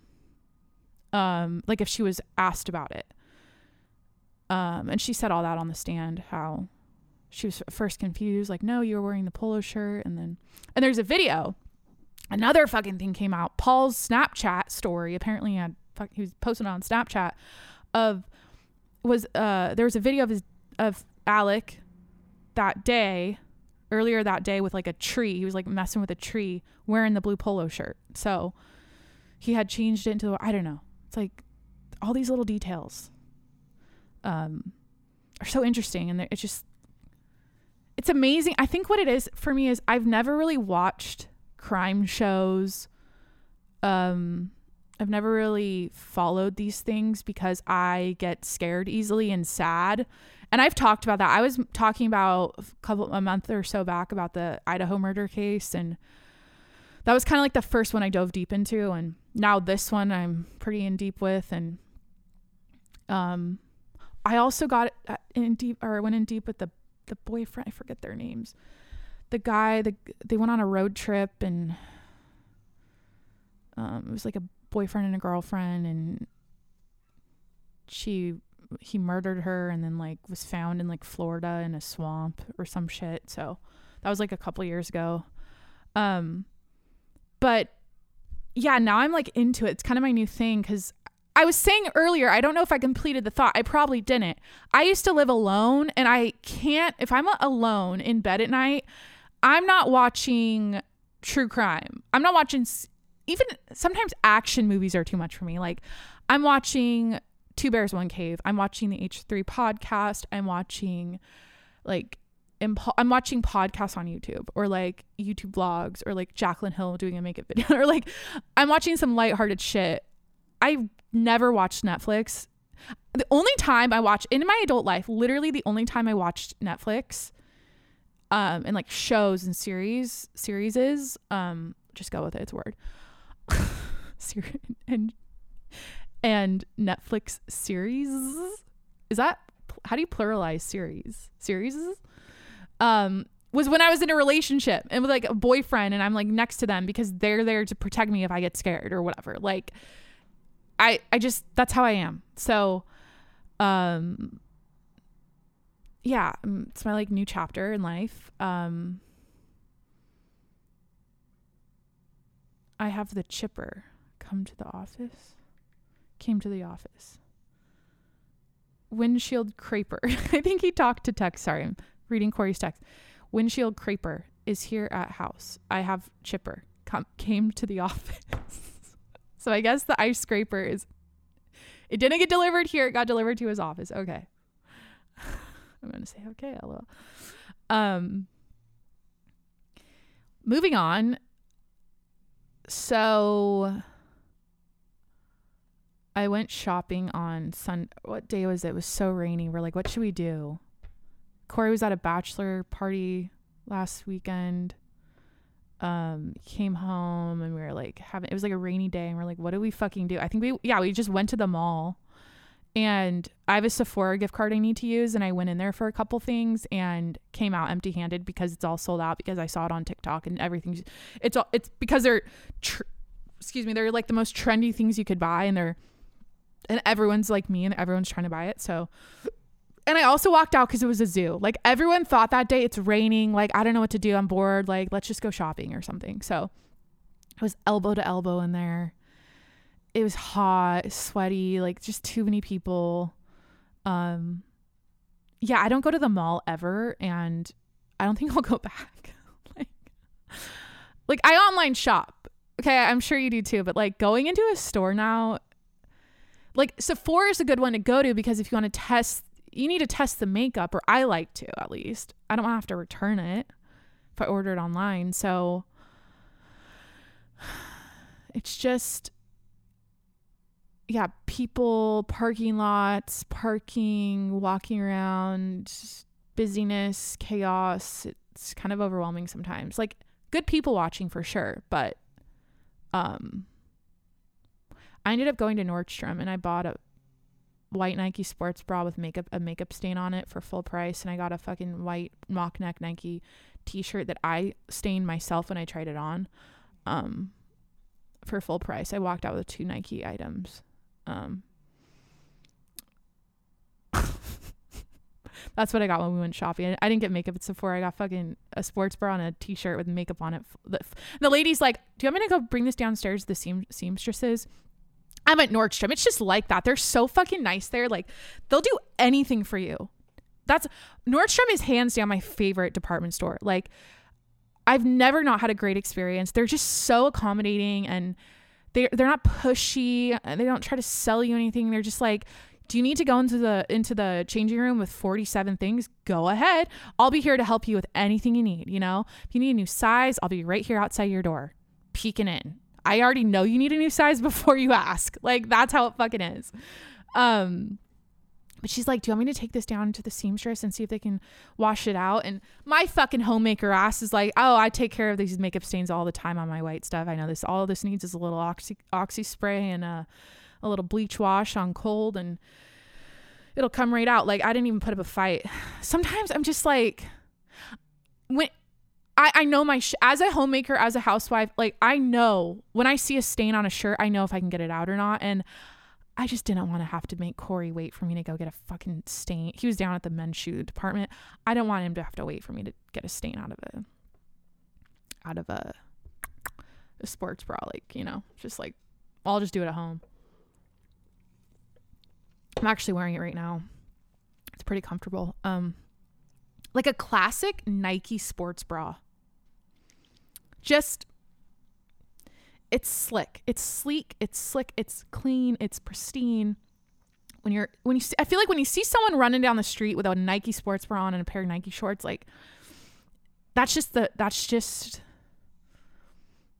um like if she was asked about it. Um and she said all that on the stand how she was first confused like no you were wearing the polo shirt and then and there's a video. Another fucking thing came out. Paul's Snapchat story apparently he had he was posting on Snapchat of was uh there was a video of his of Alec that day earlier that day with like a tree. He was like messing with a tree wearing the blue polo shirt. So he had changed it into I don't know it's like all these little details um are so interesting and it's just it's amazing I think what it is for me is I've never really watched crime shows um I've never really followed these things because I get scared easily and sad. And I've talked about that. I was talking about a couple a month or so back about the Idaho murder case and that was kind of like the first one I dove deep into and now this one I'm pretty in deep with and um I also got in deep or I went in deep with the the boyfriend, I forget their names. The guy, the they went on a road trip and um it was like a boyfriend and a girlfriend and she he murdered her and then like was found in like Florida in a swamp or some shit. So that was like a couple years ago. Um but yeah, now I'm like into it. It's kind of my new thing cuz I was saying earlier, I don't know if I completed the thought. I probably didn't. I used to live alone and I can't if I'm alone in bed at night, I'm not watching true crime. I'm not watching even sometimes action movies are too much for me. Like I'm watching Two Bears One Cave. I'm watching the H3 podcast. I'm watching like impo- I'm watching podcasts on YouTube or like YouTube vlogs or like Jaclyn Hill doing a makeup video or like I'm watching some lighthearted shit. I never watched Netflix. The only time I watch in my adult life, literally the only time I watched Netflix um and like shows and series series is um just go with it, it's a word and and Netflix series. Is that how do you pluralize series? Series? Um was when I was in a relationship and with like a boyfriend and I'm like next to them because they're there to protect me if I get scared or whatever. Like I I just that's how I am. So um yeah, mm, it's my like new chapter in life. Um I have the chipper come to the office. Came to the office. Windshield Craper. I think he talked to text. Sorry, I'm reading Corey's text. Windshield Craper is here at house. I have chipper. Come came to the office. so I guess the ice scraper is it didn't get delivered here, it got delivered to his office. Okay. I'm gonna say okay, lol. Um moving on so I went shopping on Sun. What day was it? It was so rainy. We're like, what should we do? Corey was at a bachelor party last weekend. Um, came home and we were like having. It was like a rainy day, and we're like, what do we fucking do? I think we yeah we just went to the mall, and I have a Sephora gift card I need to use, and I went in there for a couple things and came out empty handed because it's all sold out because I saw it on TikTok and everything's. It's all it's because they're. Tr- excuse me, they're like the most trendy things you could buy, and they're and everyone's like me and everyone's trying to buy it. So, and I also walked out because it was a zoo. Like everyone thought that day it's raining. Like I don't know what to do. I'm bored. Like let's just go shopping or something. So, I was elbow to elbow in there. It was hot, sweaty, like just too many people. Um, yeah, I don't go to the mall ever, and I don't think I'll go back. like, like I online shop okay, I'm sure you do too, but like going into a store now, like Sephora is a good one to go to because if you want to test, you need to test the makeup, or I like to at least. I don't have to return it if I order it online. So it's just, yeah, people, parking lots, parking, walking around, busyness, chaos. It's kind of overwhelming sometimes. Like good people watching for sure, but um I ended up going to Nordstrom and I bought a white Nike sports bra with makeup a makeup stain on it for full price and I got a fucking white mock neck Nike t-shirt that I stained myself when I tried it on um for full price. I walked out with two Nike items. Um That's what I got when we went shopping. I didn't get makeup at Sephora. I got fucking a sports bra and a t-shirt with makeup on it. The, the lady's like, "Do you want me to go bring this downstairs to the seam- seamstresses?" I'm at Nordstrom. It's just like that. They're so fucking nice there. Like they'll do anything for you. That's Nordstrom is hands down my favorite department store. Like I've never not had a great experience. They're just so accommodating and they they're not pushy. And they don't try to sell you anything. They're just like, do you need to go into the into the changing room with 47 things? Go ahead. I'll be here to help you with anything you need, you know? If you need a new size, I'll be right here outside your door, peeking in. I already know you need a new size before you ask. Like that's how it fucking is. Um but she's like, "Do you want me to take this down to the seamstress and see if they can wash it out?" And my fucking homemaker ass is like, "Oh, I take care of these makeup stains all the time on my white stuff. I know this. All this needs is a little oxy oxy spray and a a little bleach wash on cold, and it'll come right out." Like I didn't even put up a fight. Sometimes I'm just like, when I, I know my sh- as a homemaker as a housewife like i know when i see a stain on a shirt i know if i can get it out or not. And i just didn't want to have to make corey wait for me to go get a fucking stain. He was down at the men's shoe department. I don't want him to have to wait for me to get a stain out of a out of a, a sports bra like you know just like i'll just do it at home. I'm actually wearing it right now. It's pretty comfortable. Um like a classic Nike sports bra. Just it's slick, it's sleek, it's slick, it's clean, it's pristine. When you're when you see, I feel like when you see someone running down the street with a Nike sports bra on and a pair of Nike shorts, like that's just the that's just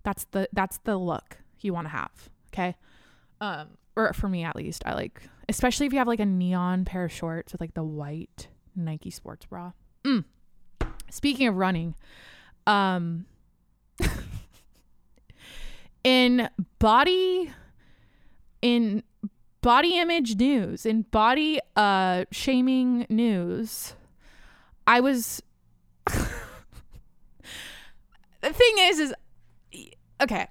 that's the that's the look you want to have. Okay. Um, or for me at least, I like especially if you have like a neon pair of shorts with like the white Nike sports bra. Mm. Speaking of running, um, in body, in body image news, in body uh shaming news, I was. the thing is, is okay.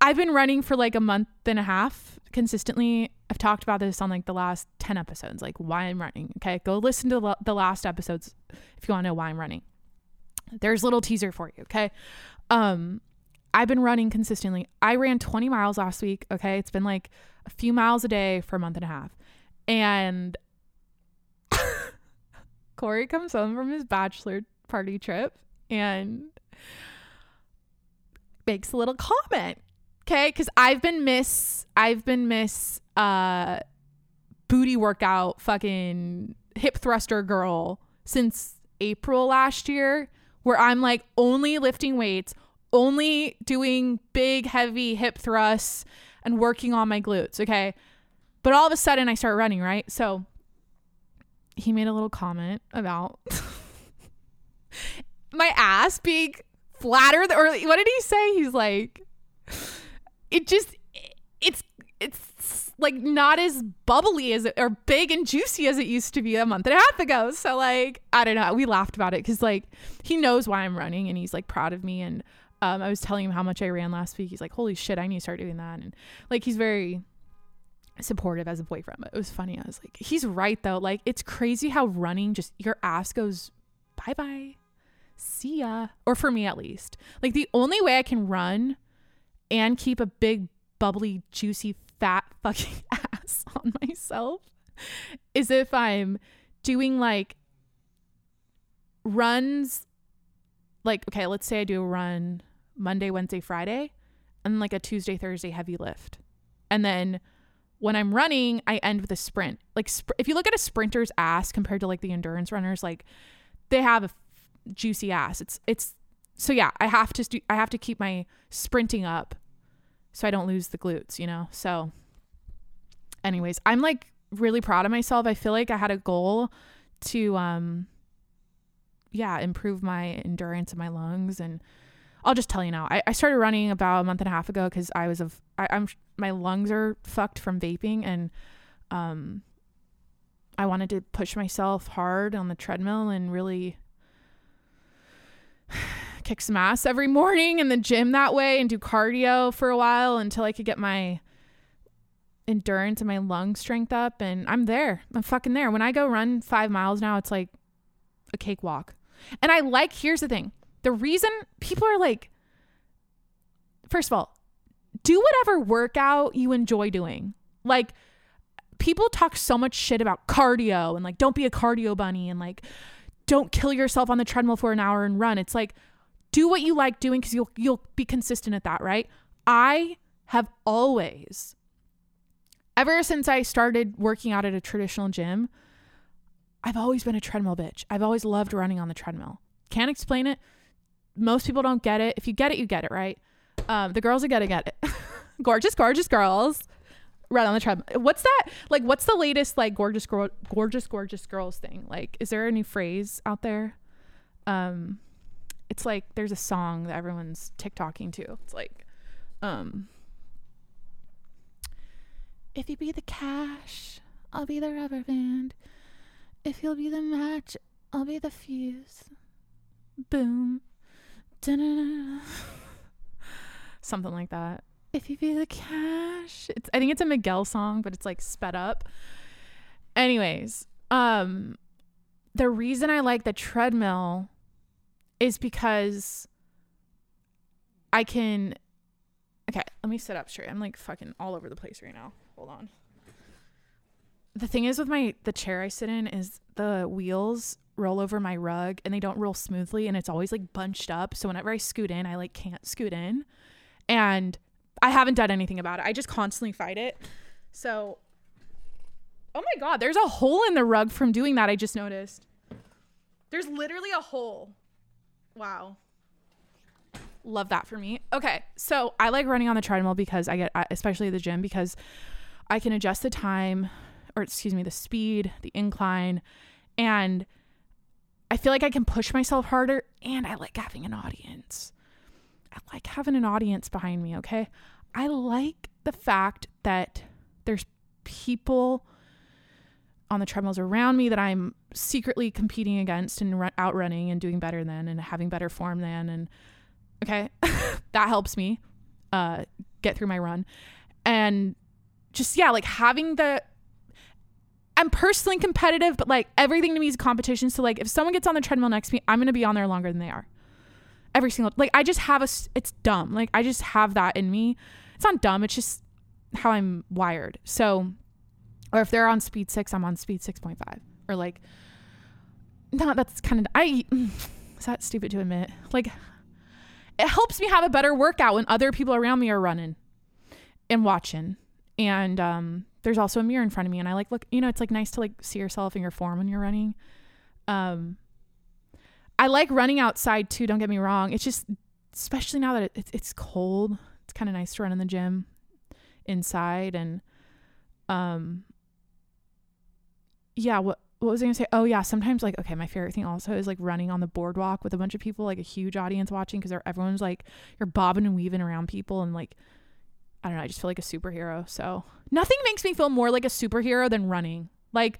I've been running for like a month and a half consistently. I've talked about this on like the last 10 episodes, like why I'm running. Okay. Go listen to the last episodes if you want to know why I'm running. There's little teaser for you. Okay. Um, I've been running consistently. I ran 20 miles last week. Okay. It's been like a few miles a day for a month and a half. And Corey comes home from his bachelor party trip and makes a little comment Okay, because I've been miss I've been miss uh booty workout fucking hip thruster girl since April last year, where I'm like only lifting weights, only doing big heavy hip thrusts and working on my glutes. Okay. But all of a sudden I start running, right? So he made a little comment about my ass being flatter, or what did he say? He's like, it just it's it's like not as bubbly as it or big and juicy as it used to be a month and a half ago. So like I don't know. We laughed about it because like he knows why I'm running and he's like proud of me. And um, I was telling him how much I ran last week. He's like, "Holy shit, I need to start doing that." And like he's very supportive as a boyfriend. But it was funny. I was like, he's right though. Like it's crazy how running just your ass goes bye bye, see ya. Or for me at least, like the only way I can run and keep a big, bubbly, juicy, fat fucking ass on myself is if I'm doing like runs. Like, okay, let's say I do a run Monday, Wednesday, Friday, and like a Tuesday, Thursday heavy lift. And then when I'm running, I end with a sprint. Like sp- if you look at a sprinter's ass compared to like the endurance runners, like they have a f- juicy ass. It's it's so yeah, I have to st- I have to keep my sprinting up so I don't lose the glutes, you know. So anyways, I'm like really proud of myself. I feel like I had a goal to um yeah, improve my endurance in my lungs and I'll just tell you now. I, I started running about a month and a half ago because I was of I, I'm my lungs are fucked from vaping and um I wanted to push myself hard on the treadmill and really kick some ass every morning in the gym that way and do cardio for a while until I could get my endurance and my lung strength up and I'm there. I'm fucking there. When I go run 5 miles now, it's like a cakewalk. And I like here's the thing. The reason people are like first of all, do whatever workout you enjoy doing. Like people talk so much shit about cardio and like don't be a cardio bunny and like don't kill yourself on the treadmill for an hour and run. It's like do what you like doing cuz you'll you'll be consistent at that, right? I have always ever since I started working out at a traditional gym, I've always been a treadmill bitch. I've always loved running on the treadmill. Can't explain it. Most people don't get it. If you get it, you get it, right? Um, the girls are it, get it. gorgeous, gorgeous girls run on the treadmill. What's that? Like, what's the latest like gorgeous, gorgeous, gorgeous girls thing? Like, is there a new phrase out there? Um, it's like there's a song that everyone's TikToking to. It's like, um, if you be the cash, I'll be the rubber band. If you'll be the match, I'll be the fuse. Boom. Something like that. If you be the cash. It's I think it's a Miguel song, but it's like sped up. Anyways, um the reason I like the treadmill is because I can Okay, let me sit up straight. I'm like fucking all over the place right now. Hold on. The thing is with my the chair I sit in is the wheels roll over my rug and they don't roll smoothly and it's always like bunched up. So whenever I scoot in, I like can't scoot in. And I haven't done anything about it. I just constantly fight it. So Oh my god, there's a hole in the rug from doing that I just noticed. There's literally a hole. Wow. Love that for me. Okay, so I like running on the treadmill because I get, especially at the gym, because I can adjust the time, or excuse me, the speed, the incline, and I feel like I can push myself harder. And I like having an audience. I like having an audience behind me. Okay, I like the fact that there's people on the treadmills around me that I'm secretly competing against and run, outrunning and doing better than and having better form than. And okay that helps me uh get through my run. And just yeah like having the I'm personally competitive but like everything to me is competition. So like if someone gets on the treadmill next to me I'm going to be on there longer than they are. Every single like I just have a it's dumb. Like I just have that in me. It's not dumb. It's just how I'm wired. So or if they're on speed six, I'm on speed 6.5. Or like, no, that's kind of, I, is that stupid to admit? Like, it helps me have a better workout when other people around me are running and watching. And um, there's also a mirror in front of me. And I like, look, you know, it's like nice to like see yourself in your form when you're running. Um, I like running outside too, don't get me wrong. It's just, especially now that it, it's, it's cold, it's kind of nice to run in the gym inside. And, um, yeah, what what was I gonna say? Oh yeah, sometimes like okay, my favorite thing also is like running on the boardwalk with a bunch of people, like a huge audience watching, because everyone's like you're bobbing and weaving around people and like I don't know, I just feel like a superhero. So nothing makes me feel more like a superhero than running. Like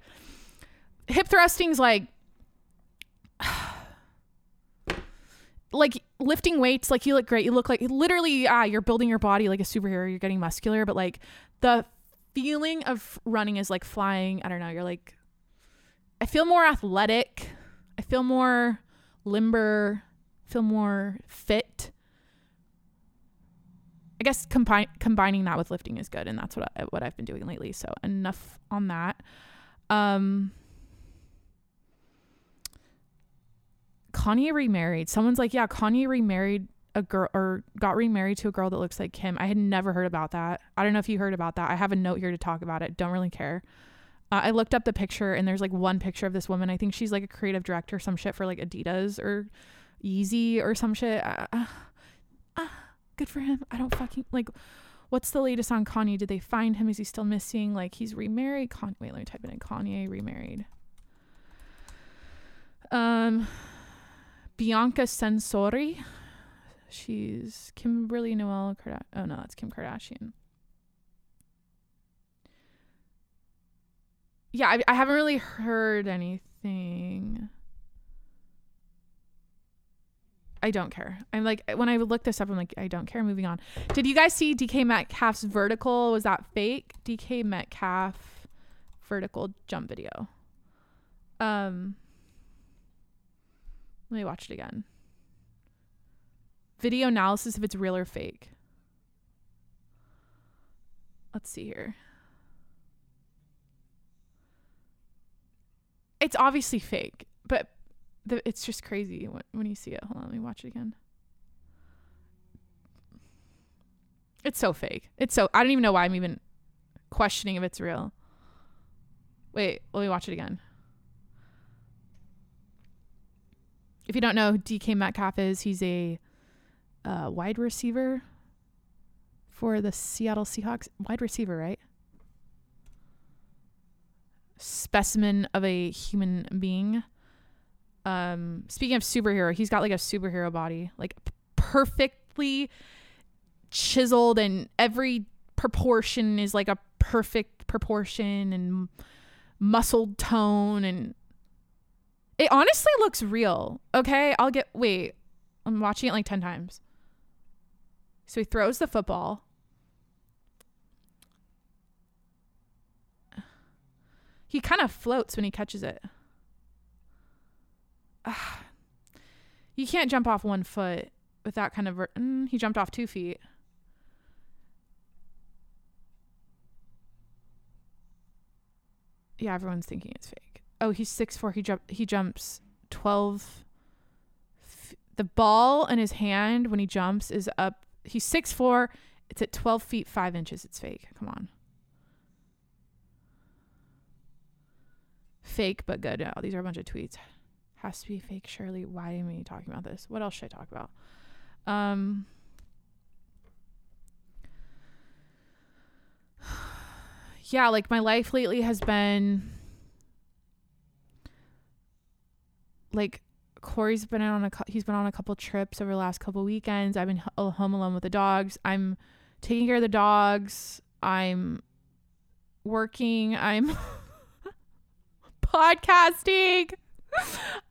hip thrusting's like like lifting weights, like you look great. You look like literally ah, you're building your body like a superhero. You're getting muscular, but like the feeling of running is like flying. I don't know. You're like I feel more athletic. I feel more limber, feel more fit. I guess combine, combining that with lifting is good, and that's what I, what I've been doing lately. So enough on that. Um, Kanye remarried. Someone's like, yeah, Kanye remarried a girl or got remarried to a girl that looks like him. I had never heard about that. I don't know if you heard about that. I have a note here to talk about it. Don't really care. Uh, I looked up the picture and there's like one picture of this woman. I think she's like a creative director, some shit for like Adidas or Yeezy or some shit. Uh, uh, good for him. I don't fucking like. What's the latest on Kanye? Did they find him? Is he still missing? Like he's remarried. Con- Wait, let me type in. Kanye remarried. Um, Bianca Censori. She's Kimberly Noel. Oh no, that's Kim Kardashian. Yeah, I, I haven't really heard anything. I don't care. I'm like when I look this up, I'm like I don't care. Moving on. Did you guys see DK Metcalf's vertical? Was that fake? DK Metcalf vertical jump video. Um. Let me watch it again. Video analysis if it's real or fake. Let's see here. It's obviously fake, but the, it's just crazy when, when you see it. Hold on, let me watch it again. It's so fake. It's so I don't even know why I'm even questioning if it's real. Wait, let me watch it again. If you don't know who DK Metcalf is, he's a uh, wide receiver for the Seattle Seahawks. Wide receiver, right? Specimen of a human being. Um, speaking of superhero, he's got like a superhero body, like perfectly chiseled, and every proportion is like a perfect proportion and muscled tone and it honestly looks real. Okay, I'll get wait. I'm watching it like 10 times. So he throws the football. He kind of floats when he catches it. Ah. You can't jump off one foot with that kind of. Ver- mm, he jumped off two feet. Yeah, everyone's thinking it's fake. Oh, he's six four. He jump. He jumps twelve. F- the ball in his hand when he jumps is up. He's six four. It's at twelve feet five inches. It's fake. Come on. Fake but good. Oh, these are a bunch of tweets. Has to be fake, surely. Why am I talking about this? What else should I talk about? Um. Yeah, like my life lately has been like Corey's been on a he's been on a couple trips over the last couple weekends. I've been home alone with the dogs. I'm taking care of the dogs. I'm working. I'm podcasting.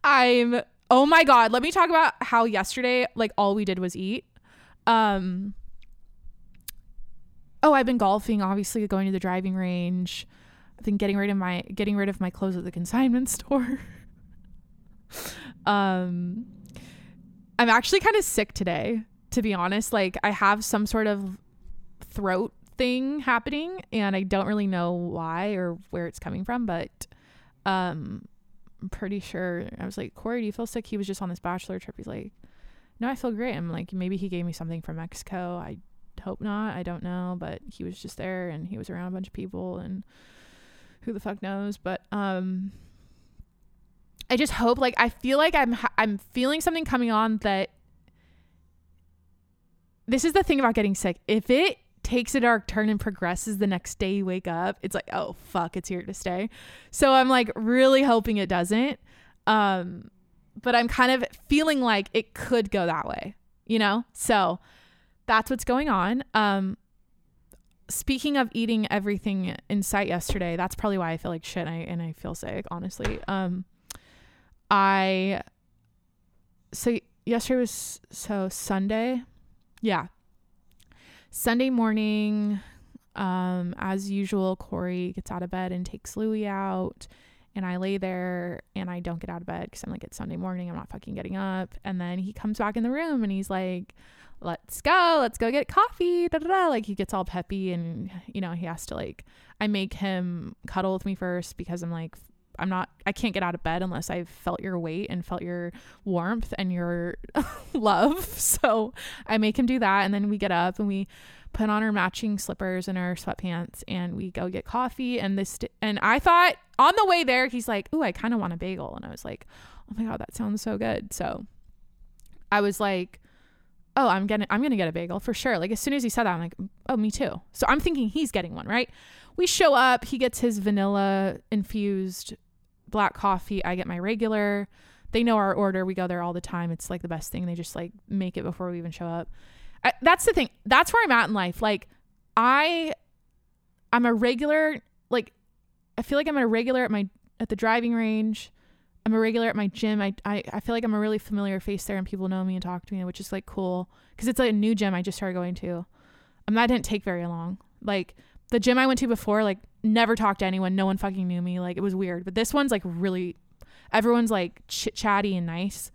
I'm oh my god, let me talk about how yesterday like all we did was eat. Um Oh, I've been golfing, obviously going to the driving range. I've been getting rid of my getting rid of my clothes at the consignment store. um I'm actually kind of sick today, to be honest. Like I have some sort of throat thing happening and I don't really know why or where it's coming from, but um I'm pretty sure I was like, Corey, do you feel sick? He was just on this bachelor trip. He's like, No, I feel great. I'm like, maybe he gave me something from Mexico. I hope not. I don't know, but he was just there and he was around a bunch of people and who the fuck knows. But um I just hope like I feel like I'm ha- I'm feeling something coming on that this is the thing about getting sick. If it takes a dark turn and progresses the next day you wake up, it's like, oh fuck, it's here to stay. So I'm like really hoping it doesn't. Um but I'm kind of feeling like it could go that way, you know? So that's what's going on. Um speaking of eating everything in sight yesterday, that's probably why I feel like shit and I, and I feel sick, honestly. Um I so yesterday was so Sunday. Yeah. Sunday morning, um, as usual, Corey gets out of bed and takes Louie out. And I lay there and I don't get out of bed because I'm like, it's Sunday morning. I'm not fucking getting up. And then he comes back in the room and he's like, let's go. Let's go get coffee. Da, da, da. Like he gets all peppy and, you know, he has to like, I make him cuddle with me first because I'm like, I'm not I can't get out of bed unless I've felt your weight and felt your warmth and your love. So I make him do that and then we get up and we put on our matching slippers and our sweatpants and we go get coffee and this and I thought on the way there he's like, "Ooh, I kind of want a bagel." And I was like, "Oh my god, that sounds so good." So I was like, "Oh, I'm getting I'm going to get a bagel for sure." Like as soon as he said that, I'm like, "Oh, me too." So I'm thinking he's getting one, right? We show up, he gets his vanilla infused black coffee, I get my regular. They know our order. We go there all the time. It's like the best thing. They just like make it before we even show up. I, that's the thing. That's where I'm at in life. Like I I'm a regular like I feel like I'm a regular at my at the driving range. I'm a regular at my gym. I, I, I feel like I'm a really familiar face there and people know me and talk to me, which is like cool because it's like a new gym I just started going to. Um, that didn't take very long. Like the gym I went to before, like never talked to anyone. No one fucking knew me. Like it was weird. But this one's like really, everyone's like chit chatty and nice.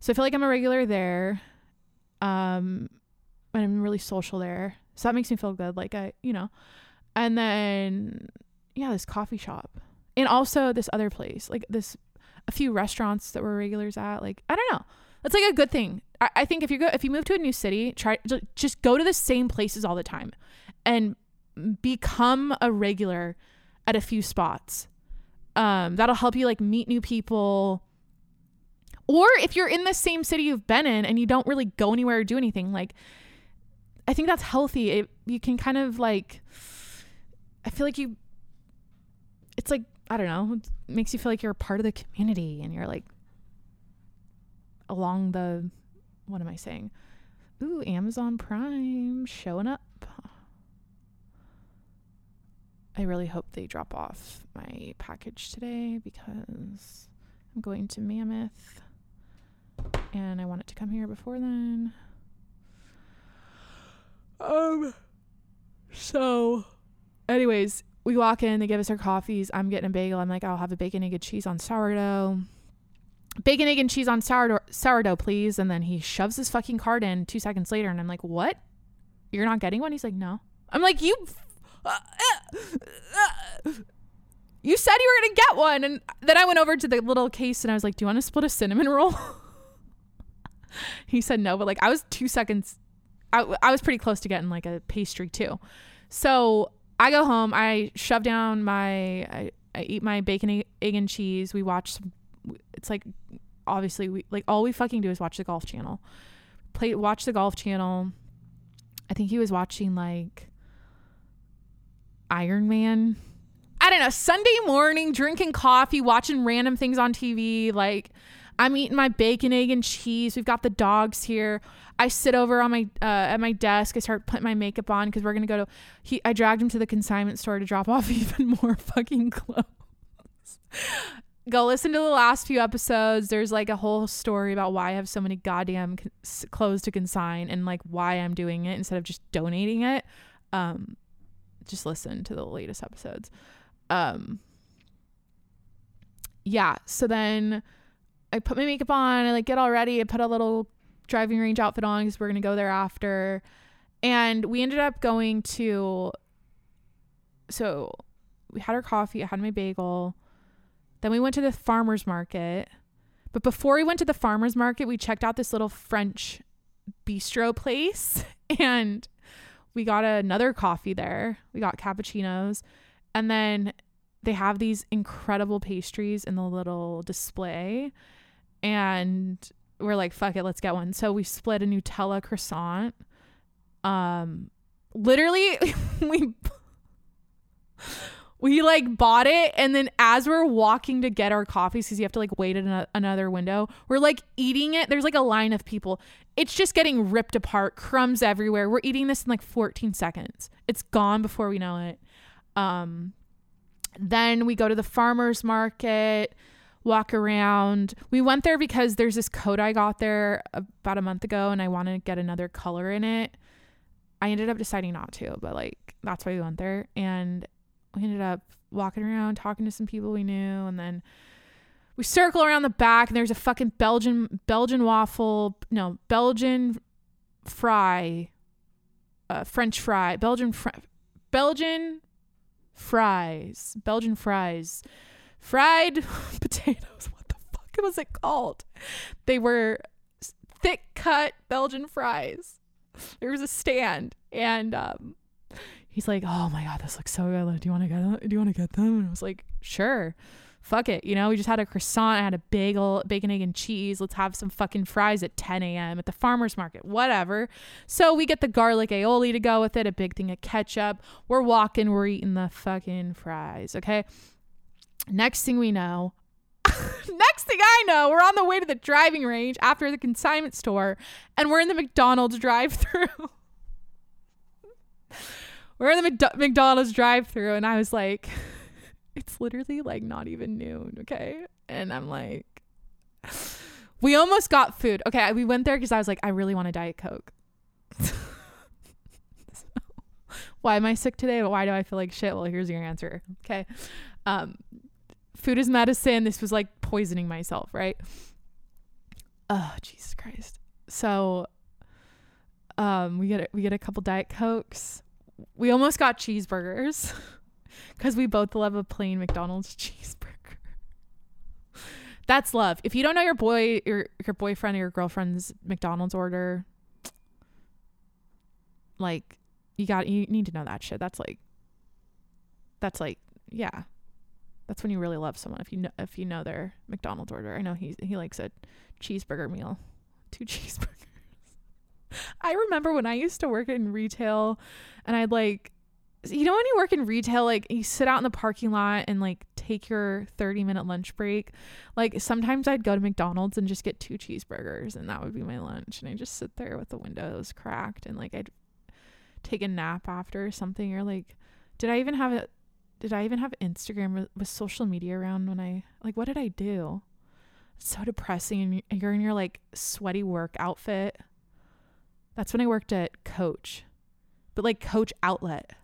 So I feel like I'm a regular there. Um, and I'm really social there. So that makes me feel good. Like I, you know, and then yeah, this coffee shop and also this other place, like this, a few restaurants that we're regulars at. Like I don't know. That's like a good thing. I, I think if you go, if you move to a new city, try just go to the same places all the time, and become a regular at a few spots. Um, that'll help you like meet new people. Or if you're in the same city you've been in and you don't really go anywhere or do anything, like I think that's healthy. It, you can kind of like, I feel like you, it's like, I don't know, it makes you feel like you're a part of the community and you're like along the, what am I saying? Ooh, Amazon Prime showing up. I really hope they drop off my package today because I'm going to Mammoth and I want it to come here before then. Um so anyways, we walk in, they give us our coffees. I'm getting a bagel. I'm like, I'll have a bacon, egg, and cheese on sourdough. Bacon, egg, and cheese on sourdough, sourdough, please. And then he shoves his fucking card in two seconds later, and I'm like, What? You're not getting one? He's like, No. I'm like, You you said you were going to get one. And then I went over to the little case and I was like, Do you want to split a cinnamon roll? he said no, but like I was two seconds, I, I was pretty close to getting like a pastry too. So I go home, I shove down my, I, I eat my bacon, egg, and cheese. We watch, it's like, obviously, we like all we fucking do is watch the golf channel. Play, watch the golf channel. I think he was watching like, Iron Man. I don't know, Sunday morning, drinking coffee, watching random things on TV. Like, I'm eating my bacon, egg, and cheese. We've got the dogs here. I sit over on my uh, at my desk. I start putting my makeup on because we're gonna go to. He, I dragged him to the consignment store to drop off even more fucking clothes. go listen to the last few episodes. There's like a whole story about why I have so many goddamn clothes to consign and like why I'm doing it instead of just donating it. Um, just listen to the latest episodes. Um yeah, so then I put my makeup on, I like get all ready, I put a little driving range outfit on because we're gonna go there after. And we ended up going to so we had our coffee, I had my bagel. Then we went to the farmers market. But before we went to the farmers market, we checked out this little French bistro place and we got another coffee there. We got cappuccinos. And then they have these incredible pastries in the little display. And we're like, fuck it, let's get one. So we split a Nutella croissant. Um literally we we like bought it and then as we're walking to get our coffees because you have to like wait in another window we're like eating it. There's like a line of people. It's just getting ripped apart crumbs everywhere. We're eating this in like 14 seconds. It's gone before we know it. Um then we go to the farmers market walk around. We went there because there's this coat i got there about a month ago and i want to get another color in it. I ended up deciding not to but like that's why we went there. And we ended up walking around talking to some people we knew and then we circle around the back and there's a fucking Belgian Belgian waffle no Belgian fry uh, French fry Belgian fr- Belgian fries Belgian fries fried potatoes. What the fuck was it called? They were thick cut Belgian fries. There was a stand, and um, he's like, "Oh my god, this looks so good. Like, Do you want to get them? Do you want to get them?" And I was like, "Sure." Fuck it, you know. We just had a croissant. I had a bagel, bacon, egg, and cheese. Let's have some fucking fries at 10 a.m. at the farmers market, whatever. So we get the garlic aioli to go with it, a big thing of ketchup. We're walking, we're eating the fucking fries. Okay. Next thing we know, next thing I know, we're on the way to the driving range after the consignment store, and we're in the McDonald's drive-through. we're in the Mc- McDonald's drive-through, and I was like, it's literally like not even noon, okay? And I'm like, we almost got food. Okay, we went there because I was like, I really want a Diet Coke. why am I sick today? Why do I feel like shit? Well, here's your answer. Okay. Um, food is medicine. This was like poisoning myself, right? Oh, Jesus Christ. So um we get a, we get a couple diet cokes. We almost got cheeseburgers cuz we both love a plain McDonald's cheeseburger. That's love. If you don't know your boy your your boyfriend or your girlfriend's McDonald's order, like you got you need to know that shit. That's like that's like yeah. That's when you really love someone if you know if you know their McDonald's order. I know he he likes a cheeseburger meal. Two cheeseburgers. I remember when I used to work in retail and I'd like you know when you work in retail like you sit out in the parking lot and like take your 30 minute lunch break like sometimes i'd go to mcdonald's and just get two cheeseburgers and that would be my lunch. And i just sit there with the windows cracked and like i'd take a nap after or something or like did i even have a did i even have instagram was social media around when i like what did i do? It's so depressing and you're in your like sweaty work outfit that's when i worked at coach but like coach outlet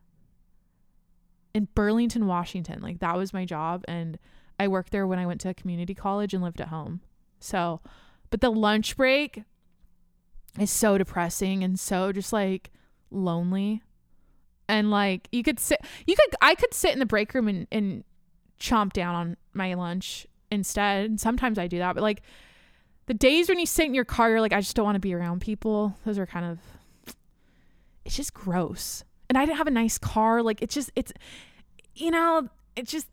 in Burlington, Washington. Like that was my job and I worked there when I went to community college and lived at home. So, but the lunch break is so depressing and so just like lonely. And like you could sit you could I could sit in the break room and, and chomp down on my lunch instead. And sometimes I do that, but like the days when you sit in your car, you're like, I just don't want to be around people. Those are kind of it's just gross. And I didn't have a nice car. Like it's just it's you know, it's just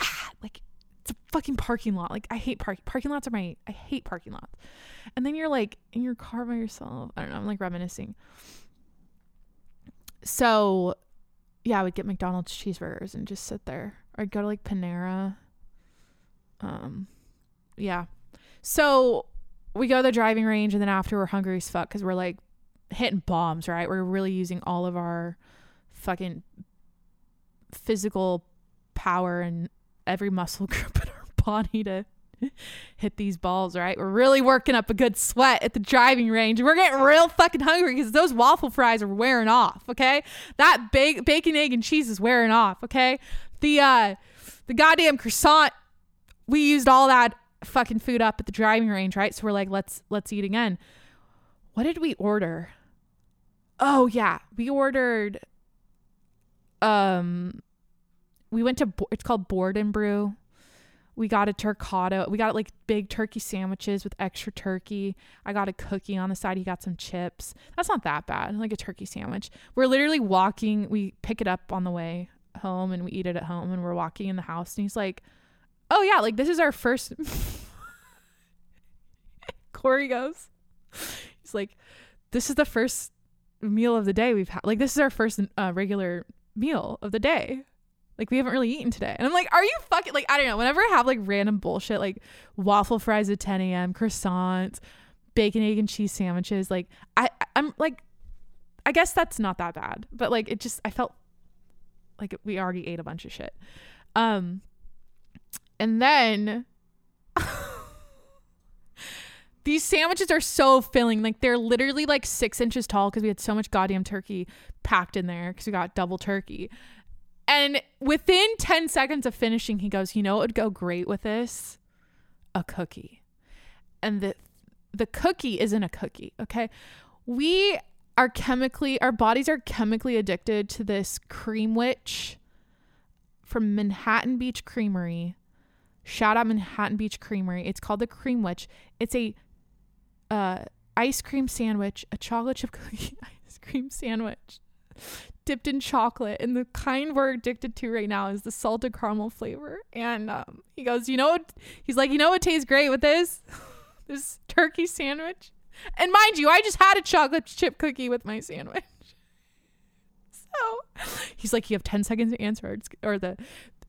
ah, like it's a fucking parking lot. Like I hate park parking lots are my I hate parking lots. And then you're like in your car by yourself. I don't know, I'm like reminiscing. So yeah, I would get McDonald's cheeseburgers and just sit there. Or I'd go to like Panera. Um yeah. So we go to the driving range and then after we're hungry as fuck because we're like hitting bombs, right? We're really using all of our fucking physical power and every muscle group in our body to hit these balls, right? We're really working up a good sweat at the driving range. We're getting real fucking hungry because those waffle fries are wearing off, okay? That ba- bacon, egg, and cheese is wearing off, okay? The uh the goddamn croissant, we used all that fucking food up at the driving range, right? So we're like, let's let's eat again. What did we order? Oh yeah, we ordered um we went to it's called Board and Brew. We got a turcado. We got like big turkey sandwiches with extra turkey. I got a cookie on the side. He got some chips. That's not that bad. Like a turkey sandwich. We're literally walking. We pick it up on the way home and we eat it at home. And we're walking in the house. And he's like, "Oh yeah, like this is our first. Corey goes, he's like, "This is the first meal of the day we've had. Like this is our first uh, regular meal of the day." Like we haven't really eaten today. And I'm like, are you fucking like I don't know. Whenever I have like random bullshit like waffle fries at 10 a.m., croissants, bacon, egg, and cheese sandwiches, like I I'm like I guess that's not that bad. But like it just I felt like we already ate a bunch of shit. Um and then these sandwiches are so filling. Like they're literally like six inches tall because we had so much goddamn turkey packed in there because we got double turkey. And within 10 seconds of finishing, he goes, You know what would go great with this? A cookie. And the the cookie isn't a cookie, okay? We are chemically our bodies are chemically addicted to this cream witch from Manhattan Beach Creamery. Shout out Manhattan Beach Creamery. It's called the Cream Witch. It's a uh, ice cream sandwich, a chocolate chip cookie ice cream sandwich dipped in chocolate. And the kind we're addicted to right now is the salted caramel flavor. And um, he goes, You know what? He's like, You know what tastes great with this? this turkey sandwich. And mind you, I just had a chocolate chip cookie with my sandwich. So he's like, You have 10 seconds to answer, or, or the,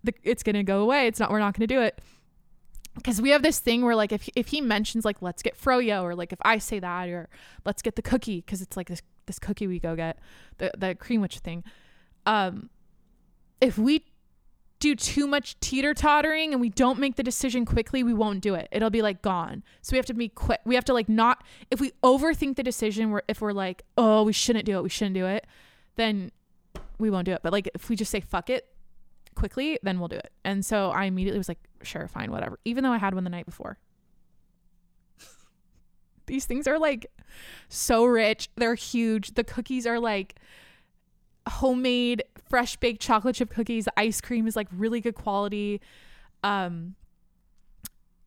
the it's going to go away. It's not, we're not going to do it because we have this thing where like if if he mentions like let's get froyo or like if I say that or let's get the cookie because it's like this this cookie we go get the the cream witch thing, um, if we do too much teeter tottering and we don't make the decision quickly, we won't do it. It'll be like gone. So we have to be quick. We have to like not if we overthink the decision. Where if we're like oh we shouldn't do it, we shouldn't do it, then we won't do it. But like if we just say fuck it quickly, then we'll do it. And so I immediately was like, sure, fine, whatever. Even though I had one the night before. These things are like so rich. They're huge. The cookies are like homemade, fresh baked chocolate chip cookies. The ice cream is like really good quality. Um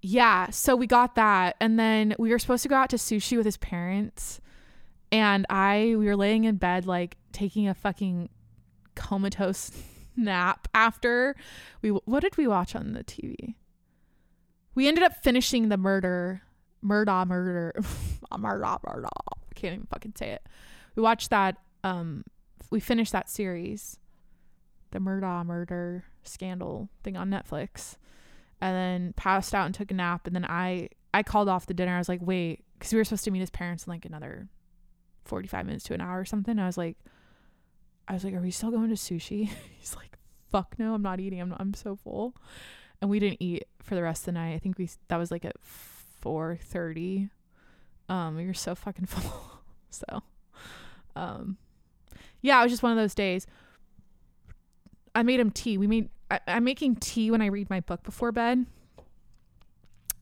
yeah, so we got that and then we were supposed to go out to sushi with his parents and I we were laying in bed like taking a fucking comatose nap after we what did we watch on the TV? We ended up finishing the murder, murder, murder, murder, murder. I can't even fucking say it. We watched that. Um, we finished that series, the murder, murder scandal thing on Netflix, and then passed out and took a nap. And then I I called off the dinner. I was like, wait, because we were supposed to meet his parents in like another forty five minutes to an hour or something. I was like I was like, "Are we still going to sushi?" He's like, "Fuck no, I'm not eating. I'm I'm so full." And we didn't eat for the rest of the night. I think we that was like at 4:30. Um, we were so fucking full. so, um, yeah, it was just one of those days. I made him tea. We made. I, I'm making tea when I read my book before bed.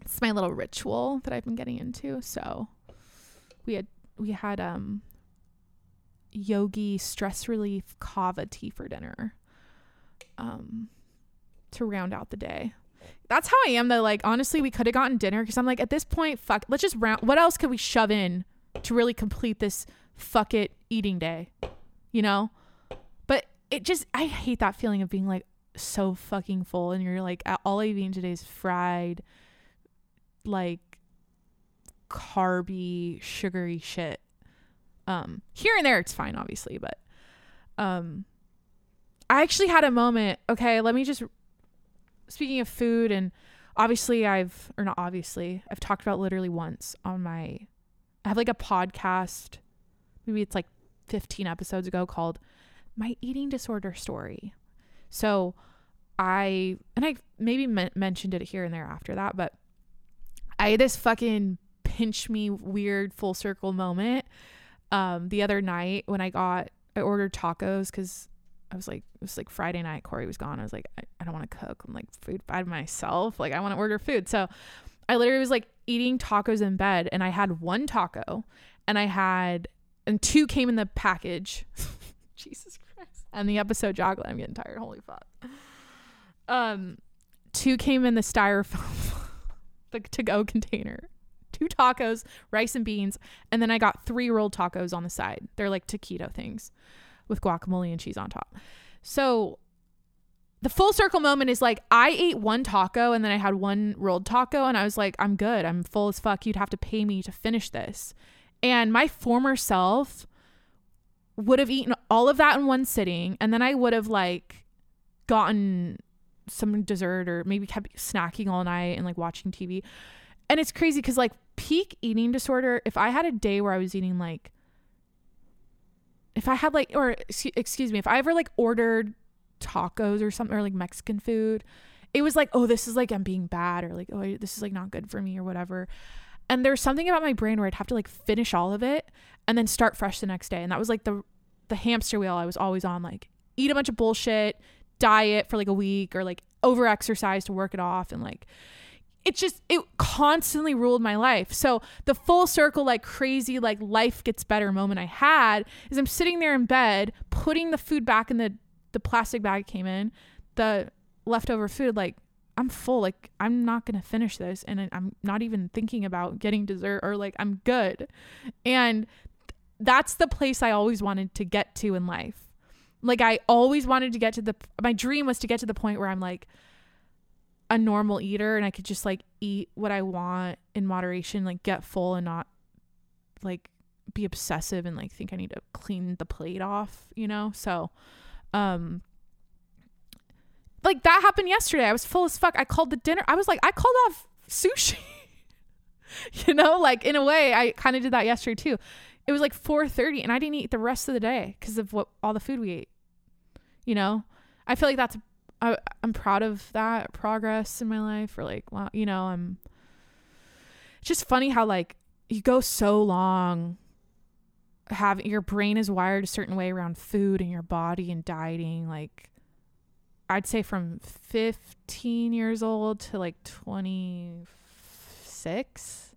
It's my little ritual that I've been getting into. So, we had we had um yogi stress relief kava tea for dinner um to round out the day. That's how i am though like honestly we could have gotten dinner because i'm like at this point fuck let's just round what else could we shove in to really complete this fuck it eating day you know? But it just i hate that feeling of being like so fucking full and you're like all i've eaten today is fried like carby sugary shit um, here and there, it's fine, obviously, but um, I actually had a moment. Okay, let me just. Speaking of food, and obviously, I've or not obviously, I've talked about literally once on my. I have like a podcast. Maybe it's like 15 episodes ago called "My Eating Disorder Story." So, I and I maybe men- mentioned it here and there after that, but I had this fucking pinch me weird full circle moment um the other night when I got I ordered tacos because I was like it was like Friday night Corey was gone. I was like I, I don't want to cook. I'm like food by myself. Like I want to order food. So I literally was like eating tacos in bed and I had one taco and I had and two came in the package. Jesus Christ. And the episode chocolate. I'm getting tired. Holy fuck. Um two came in the styrofoam the to go container two tacos, rice and beans, and then I got three rolled tacos on the side. They're like taquito things with guacamole and cheese on top. So the full circle moment is like I ate one taco and then I had one rolled taco and I was like, I'm good. I'm full as fuck. You'd have to pay me to finish this. And my former self would have eaten all of that in one sitting and then I would have like gotten some dessert or maybe kept snacking all night and like watching TV. And it's crazy because like peak eating disorder, if I had a day where I was eating like, if I had like, or excuse me, if I ever like ordered tacos or something or like Mexican food, it was like, oh, this is like I'm being bad or like, oh, this is like not good for me or whatever. And there's something about my brain where I'd have to like finish all of it and then start fresh the next day. And that was like the the hamster wheel I was always on, like eat a bunch of bullshit, diet for like a week or like over exercise to work it off and like it just it constantly ruled my life so the full circle like crazy like life gets better moment i had is i'm sitting there in bed putting the food back in the the plastic bag it came in the leftover food, like I'm full. Like I'm not gonna finish this, and I'm not even thinking about getting dessert or like I'm good. And that's the place I always wanted to get to in life. Like I always wanted to get to the. My dream was to get to the point where I'm like a normal eater, and I could just like eat what I want in moderation, like get full and not like be obsessive and like think I need to clean the plate off, you know? So um like that happened yesterday. I was full as fuck. I called the dinner. I was like, I called off sushi. you know, like in a way, I kind of did that yesterday too. It was like 4:30 and I didn't eat the rest of the day because of what all the food we ate. You know, I feel like that's I, I'm proud of that progress in my life. Or like, wow, you know, I'm. It's just funny how like you go so long having your brain is wired a certain way around food and your body and dieting like I'd say from 15 years old to like 26.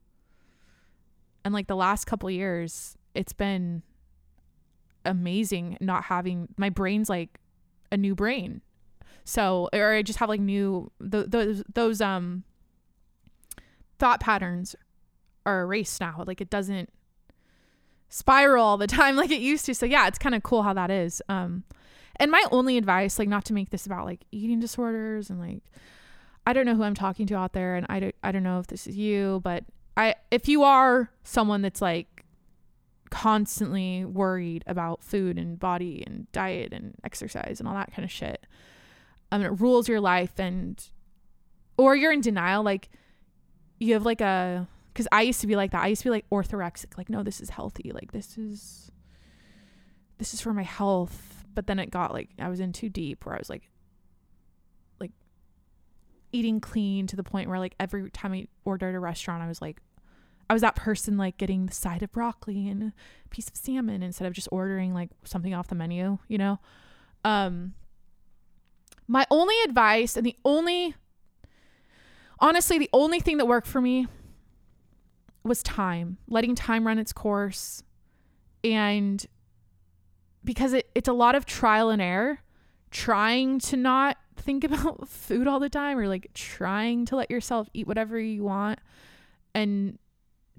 And like the last couple years, it's been amazing not having my brain's like a new brain. So, or I just have like new th- those those um thought patterns are erased now. Like it doesn't spiral all the time like it used to. So yeah, it's kind of cool how that is. Um and my only advice, like not to make this about like eating disorders and like I don't know who I'm talking to out there and I don't I don't know if this is you, but I if you are someone that's like constantly worried about food and body and diet and exercise and all that kind of shit, um it rules your life and or you're in denial like you have like a because I used to be like that. I used to be like orthorexic, like no, this is healthy, like this is this is for my health. But then it got like I was in too deep where I was like like eating clean to the point where like every time I ordered a restaurant, I was like I was that person like getting the side of broccoli and a piece of salmon instead of just ordering like something off the menu, you know? Um my only advice and the only honestly the only thing that worked for me was time, letting time run its course. And because it, it's a lot of trial and error, trying to not think about food all the time or like trying to let yourself eat whatever you want and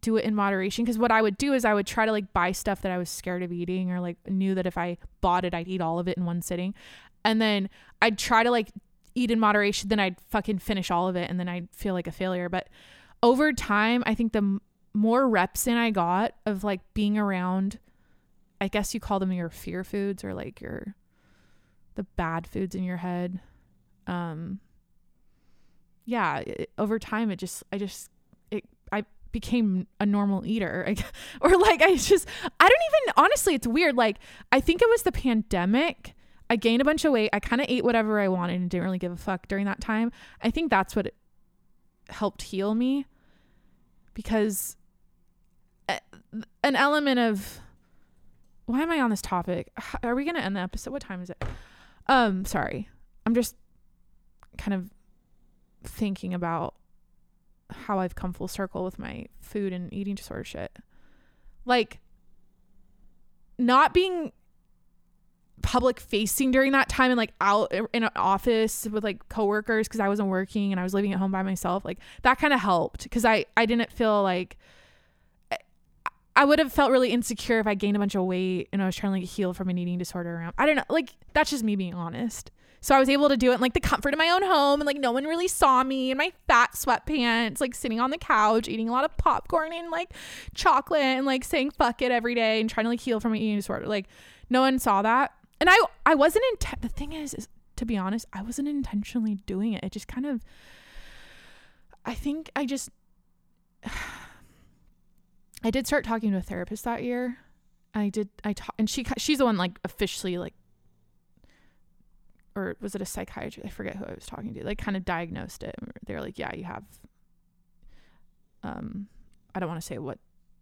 do it in moderation. Because what I would do is I would try to like buy stuff that I was scared of eating or like knew that if I bought it, I'd eat all of it in one sitting. And then I'd try to like eat in moderation, then I'd fucking finish all of it and then I'd feel like a failure. But over time, I think the m- more reps in I got of like being around, I guess you call them your fear foods or like your the bad foods in your head. Um, yeah, it, over time, it just, I just, it, I became a normal eater, or like I just, I don't even honestly, it's weird. Like I think it was the pandemic. I gained a bunch of weight. I kind of ate whatever I wanted and didn't really give a fuck during that time. I think that's what helped heal me because an element of why am I on this topic? Are we going to end the episode? What time is it? Um, sorry. I'm just kind of thinking about how I've come full circle with my food and eating disorder shit. Like not being public facing during that time and like out in an office with like coworkers because I wasn't working and I was living at home by myself like that kind of helped because I I didn't feel like I- I would have felt really insecure if I gained a bunch of weight and I was trying to like heal from an eating disorder around I don't know like that's just me being honest. So I was able to do it in like the comfort of my own home and like no one really saw me in my fat sweatpants like sitting on the couch eating a lot of popcorn and like chocolate and like saying fuck it every day and trying to like heal from an eating disorder like no one saw that and I I wasn't intent. The thing is, is, to be honest, I wasn't intentionally doing it. It just kind of. I think I just. I did start talking to a therapist that year. I did. I ta- and she she's the one like officially like. Or was it a psychiatrist? I forget who I was talking to. Like, kind of diagnosed it. They were like, "Yeah, you have." Um, I don't want to say what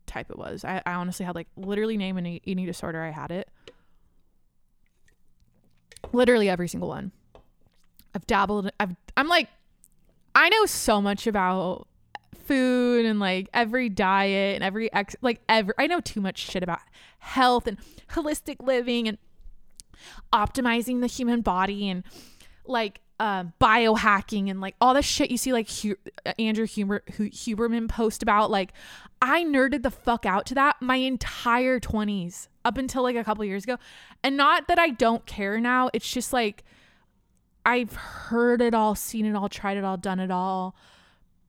type it was. I, I honestly had like literally name an eating disorder. I had it literally every single one. I've dabbled i've i'm like i know so much about food and like every diet and every ex like every i know too much shit about health and holistic living and optimizing the human body and like um biohacking and like all the shit you see like Hu- uh, Andrew Huber Hu- Huberman post about like I nerded the fuck out to that my entire 20s up until like a couple years ago. And not that I don't care now it's just like I've heard it all seen it all tried it all done it all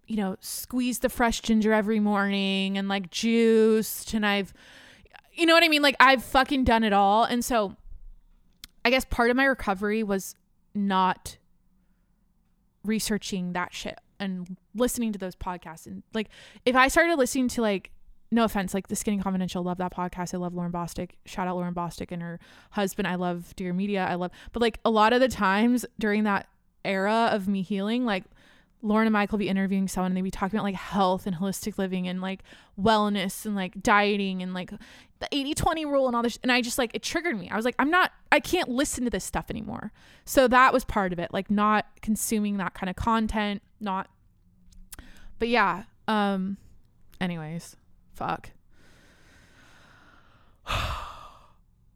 you know squeezed the fresh ginger every morning and like juiced and I've you know what I mean? Like I've fucking done it all. And so I guess part of my recovery was not researching that shit and listening to those podcasts. And like if I started listening to like no offense like the skinny confidential love that podcast. I love Lauryn Bosstick. Shout out Lauryn Bosstick and her husband. I love Dear Media. I love but like a lot of the times during that era of me healing like Lauryn and Mike will be interviewing someone and they'd be talking about like health and holistic living and like wellness and like dieting and like the 80 20 rule and all this. And I just like, it triggered me. I was like, I'm not, I can't listen to this stuff anymore. So that was part of it, like not consuming that kind of content, not, but yeah. Um, anyways, fuck.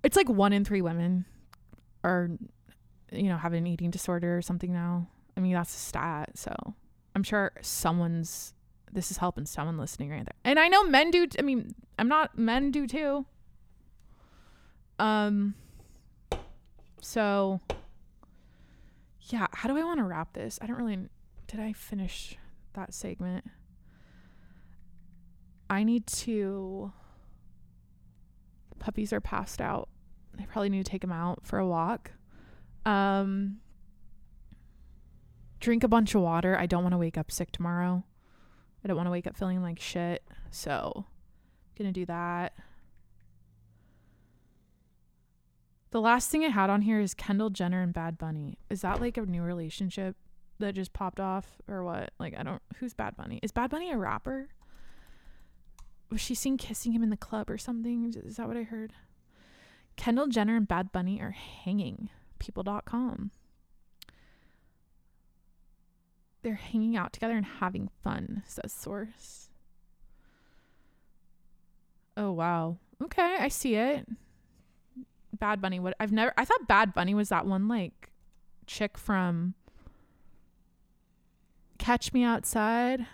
It's like one in three women are, you know, have an eating disorder or something now. I mean, that's a stat. So I'm sure someone's, this is helping someone listening right there. And I know men do, I mean, I'm not, men do too. Um, so yeah, how do I want to wrap this? I don't really, did I finish that segment? I need to, puppies are passed out. I probably need to take them out for a walk. Um, drink a bunch of water. I don't want to wake up sick tomorrow. I don't want to wake up feeling like shit. So, gonna do that. The last thing I had on here is Kendall Jenner and Bad Bunny. Is that like a new relationship that just popped off or what? Like I don't who's Bad Bunny? Is Bad Bunny a rapper? Was she seen kissing him in the club or something? Is that what I heard? Kendall Jenner and Bad Bunny are hanging. People.com. They're hanging out together and having fun, says source. Oh wow. Okay, I see it. Bad Bunny. What I've never I thought Bad Bunny was that one like chick from Catch Me Outside.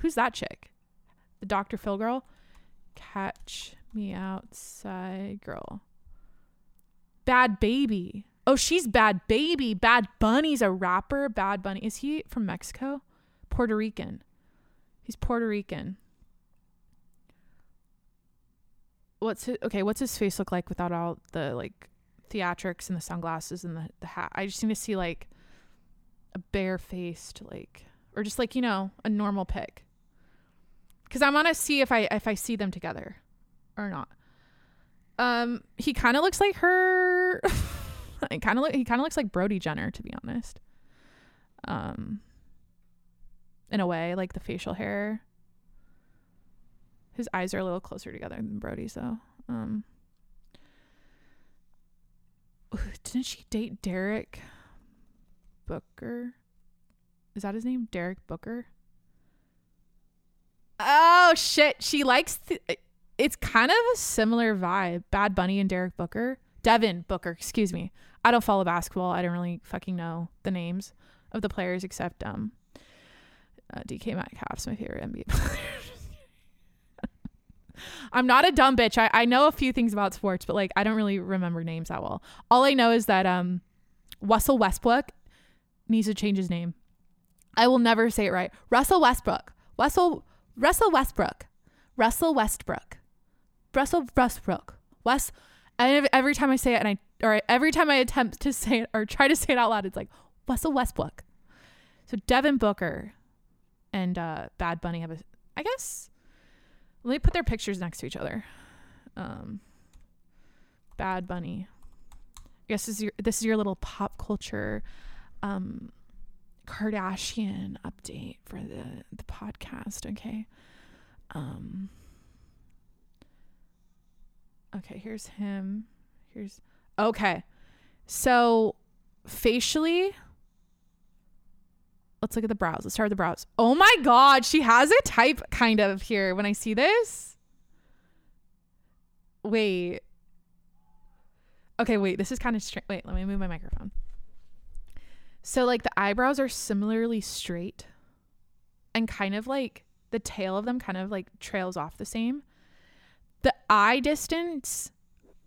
Who's that chick? The Dr. Phil girl? Catch Me Outside girl. Bhad Bhabie. Oh, she's Bhad Bhabie. Bad Bunny's a rapper. Bad Bunny. Is he from Mexico? Puerto Rican. He's Puerto Rican. What's his, okay? What's his face look like without all the like theatrics and the sunglasses and the the hat? I just need to see like a bare faced like or just like you know a normal pic. Because I want to see if I if I see them together or not. Um, he kind of looks like her. I kind of look. He kind of looks like Brody Jenner, to be honest. Um, in a way, like the facial hair. His eyes are a little closer together than Brody's, though. Um, didn't she date Derek Booker? Is that his name? Derek Booker. Oh shit! She likes. Th- it's kind of a similar vibe. Bad Bunny and Derek Booker. Devin Booker, excuse me. I don't follow basketball. I don't really fucking know the names of the players except um uh, DK Metcalf's my favorite NBA player. I'm not a dumb bitch. I, I know a few things about sports, but like I don't really remember names that well. All I know is that um Russell Westbrook needs to change his name. I will never say it right. Russell Westbrook. Russell Russell Westbrook. Russell Westbrook. Russell Westbrook. West and every time I say it and I or every time I attempt to say it or try to say it out loud, it's like Russell Westbrook. So Devin Booker and uh, Bad Bunny have a I guess let me put their pictures next to each other. Um, Bad Bunny. I guess this is your this is your little pop culture um Kardashian update for the the podcast, okay? Um Okay, here's him. Here's Okay. So facially Let's look at the brows. Let's start with the brows. Oh my god, she has a type kind of here when I see this. Wait. Okay, wait. This is kind of strange. Wait, let me move my microphone. So like the eyebrows are similarly straight and kind of like the tail of them kind of like trails off the same. The eye distance,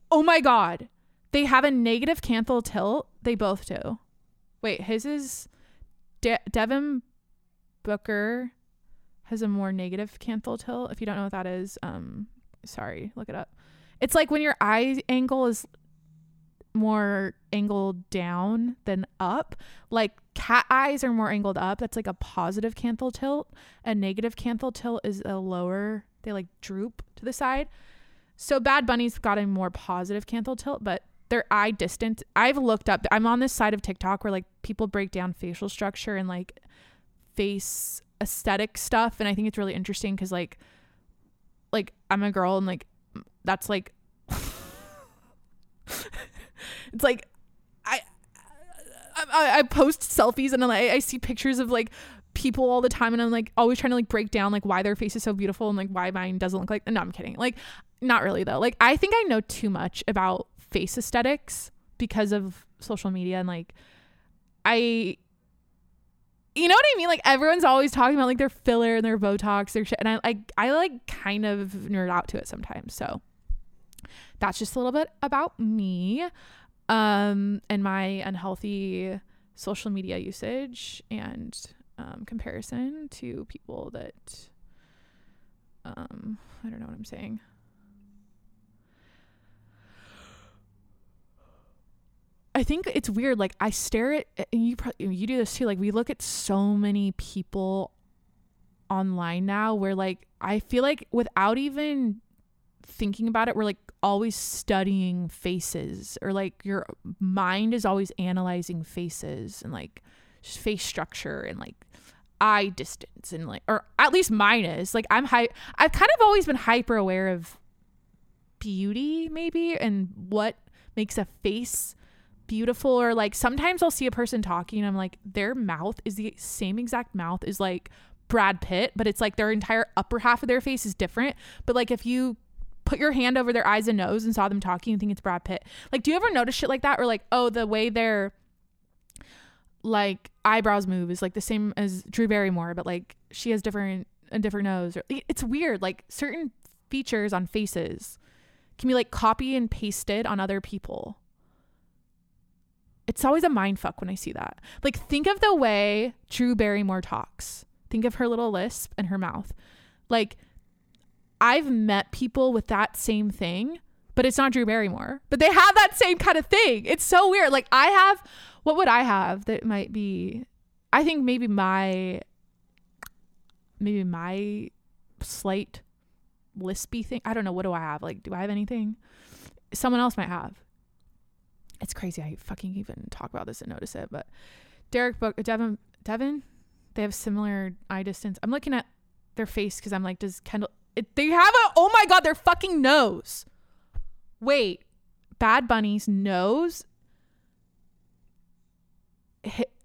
oh my god. They have a negative canthal tilt. They both do. Wait, his is De- Devin Booker has a more negative canthal tilt. If you don't know what that is, um sorry, look it up. It's like when your eye angle is more angled down than up. Like cat eyes are more angled up. That's like a positive canthal tilt. A negative canthal tilt is a lower, they like droop to the side. So Bad Bunny's got a more positive canthal tilt, but their eye distance. I've looked up, I'm on this side of TikTok where like people break down facial structure and like face aesthetic stuff. And I think it's really interesting because like, like I'm a girl and like that's like it's like I, I I post selfies and I, I see pictures of like people all the time and I'm like always trying to like break down like why their face is so beautiful and like why mine doesn't look like no I'm kidding like not really though like I think I know too much about face aesthetics because of social media and like I you know what I mean? Like everyone's always talking about like their filler and their Botox, their shit, and I like I like kind of nerd out to it sometimes. So that's just a little bit about me, um, and my unhealthy social media usage and um, comparison to people that um I don't know what I'm saying. I think it's weird. Like I stare at and you. Probably, you do this too. Like we look at so many people online now, where like I feel like without even thinking about it, we're like always studying faces, or like your mind is always analyzing faces and like face structure and like eye distance and like, or at least mine is like I'm high. I've kind of always been hyper aware of beauty, maybe, and what makes a face beautiful or like sometimes I'll see a person talking and I'm like their mouth is the same exact mouth as like Brad Pitt, but it's like their entire upper half of their face is different. But like if you put your hand over their eyes and nose and saw them talking and think it's Brad Pitt. Like do you ever notice shit like that or like oh the way their like eyebrows move is like the same as Drew Barrymore, but like she has different a different nose it's weird like certain features on faces can be like copy and pasted on other people it's always a mind fuck when I see that. Like, think of the way Drew Barrymore talks. Think of her little lisp and her mouth. Like, I've met people with that same thing, but it's not Drew Barrymore. But they have that same kind of thing. It's so weird. Like, I have, what would I have that might be, I think maybe my, maybe my slight lispy thing. I don't know. What do I have? Like, do I have anything? Someone else might have it's crazy I fucking even talk about this and notice it. But Derek Book, Devin, Devin, they have similar eye distance. I'm looking at their face because I'm like, does Kendall? It, they have a. Oh my god, their fucking nose. Wait, Bad Bunny's nose.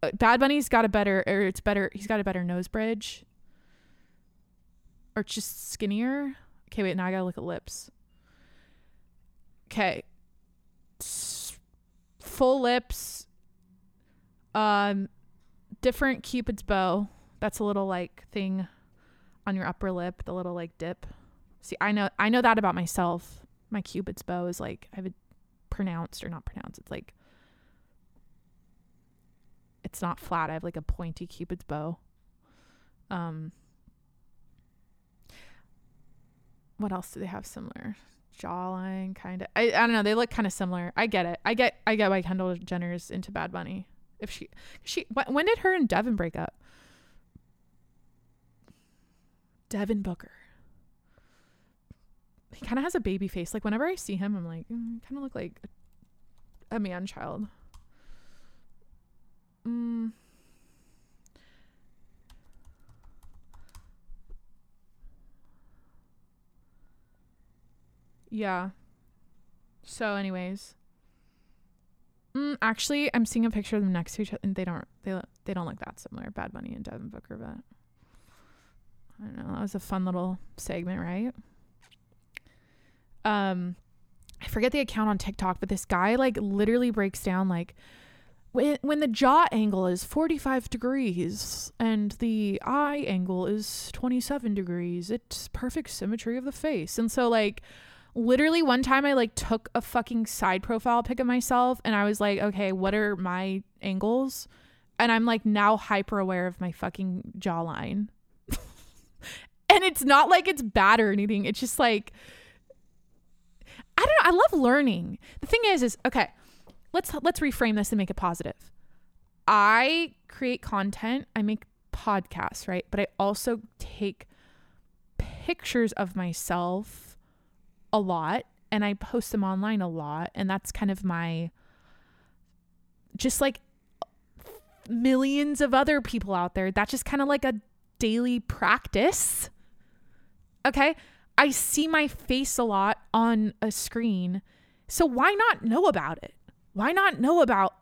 Uh, Bad Bunny's got a better, or it's better. He's got a better nose bridge. Or just skinnier. Okay, wait. Now I gotta look at lips. Okay full lips, um, different cupid's bow. That's a little like thing on your upper lip, the little like dip. See, I know I know that about myself. My cupid's bow is like I have it pronounced or not pronounced. It's like it's not flat. I have like a pointy cupid's bow. Um what else do they have similar? jawline kind of I, I don't know they look kind of similar. I get it. I get i get why kendall jenner's into bad bunny. If she she when did her and devin break up? Devin booker. He kind of has a baby face. Like whenever i see him i'm like mm, kind of look like a, a man child mm. Yeah. So, anyways, mm, actually, I'm seeing a picture of them next to each other, and they don't they they don't look that similar. Bad Bunny and Devin Booker, but I don't know. That was a fun little segment, right? Um, I forget the account on TikTok, but this guy like literally breaks down like when when the jaw angle is 45 degrees and the eye angle is 27 degrees it's perfect symmetry of the face. And so like literally one time i like took a fucking side profile pic of myself and i was like okay what are my angles? And i'm like now hyper aware of my fucking jawline. And it's not like it's bad or anything. It's just like i don't know i love learning. The thing is is okay let's let's reframe this and make it positive. I create content, I make podcasts, right? But I also take pictures of myself a lot and I post them online a lot and that's kind of my just like millions of other people out there. That's just kind of like a daily practice. Okay? I see my face a lot on a screen. So why not know about it? Why not know about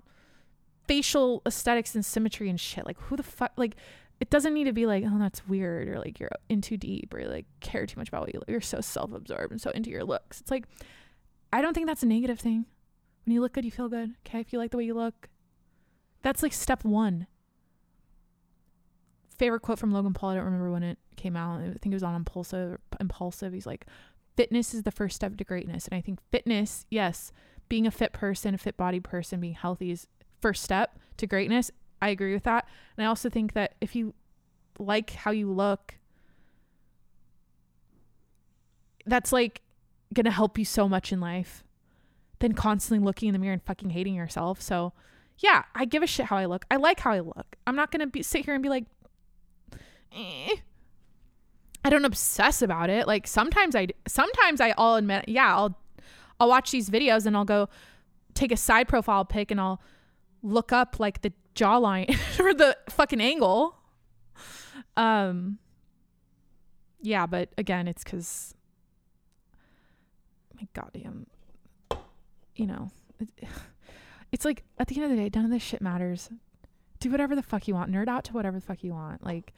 facial aesthetics and symmetry and shit? Like, who the fuck? Like, it doesn't need to be like, oh, that's weird, or like you're in too deep, or like care too much about what you look. You're so self absorbed and so into your looks. It's like, I don't think that's a negative thing. When you look good, you feel good. Okay. If you like the way you look, that's like step one. Favorite quote from Logan Paul. I don't remember when it came out. I think it was on Impulsive. Impulsive. He's like, fitness is the first step to greatness. And I think fitness, yes, being a fit person, a fit body person, being healthy is first step to greatness. I agree with that. And I also think that if you like how you look, that's like going to help you so much in life than constantly looking in the mirror and fucking hating yourself. So, yeah, I give a shit how I look. I like how I look. I'm not going to be sit here and be like eh. I don't obsess about it. Like sometimes I sometimes I all admit, yeah, I'll I'll watch these videos and I'll go take a side profile pic and I'll look up like the jawline or the fucking angle. Um yeah, but again, it's cuz my goddamn you know, it, it's like at the end of the day, none of this shit matters. Do whatever the fuck you want. Nerd out to whatever the fuck you want. Like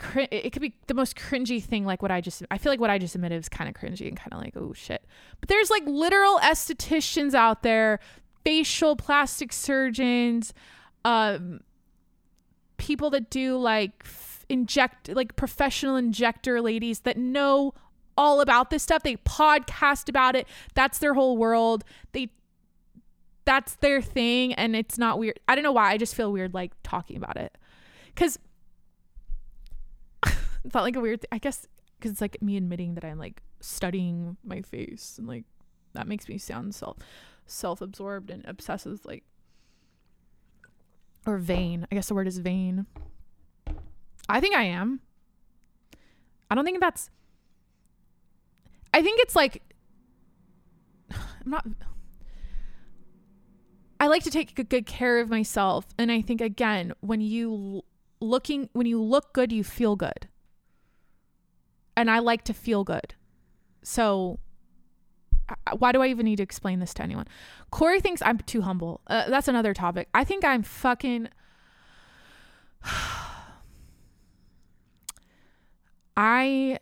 cr- it could be the most cringy thing like what I just I feel like what I just admitted is kind of cringy and kind of like oh shit. But there's like literal estheticians out there, facial plastic surgeons, um people that do like f- inject like professional injector ladies that know all about this stuff. They podcast about it. That's their whole world. They that's their thing and it's not weird. I don't know why. I just feel weird like talking about it. Cuz it felt like a weird. I guess because it's like me admitting that I'm like studying my face and like that makes me sound self self absorbed and obsessive, like or vain. I guess the word is vain. I think I am. I don't think that's. I think it's like. I'm not. I like to take good care of myself, and I think again, when you looking when you look good, you feel good and I like to feel good. So why do I even need to explain this to anyone? Corey thinks I'm too humble. Uh, that's another topic. I think I'm fucking. I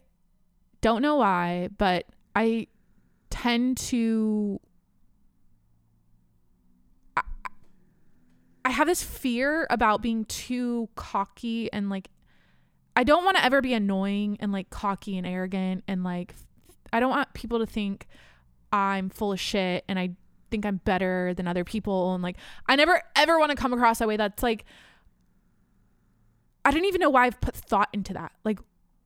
don't know why, but I tend to. I, I have this fear about being too cocky and like I don't want to ever be annoying and like cocky and arrogant and like I don't want people to think I'm full of shit and I think I'm better than other people and like I never ever want to come across that way. That's like I don't even know why I've put thought into that like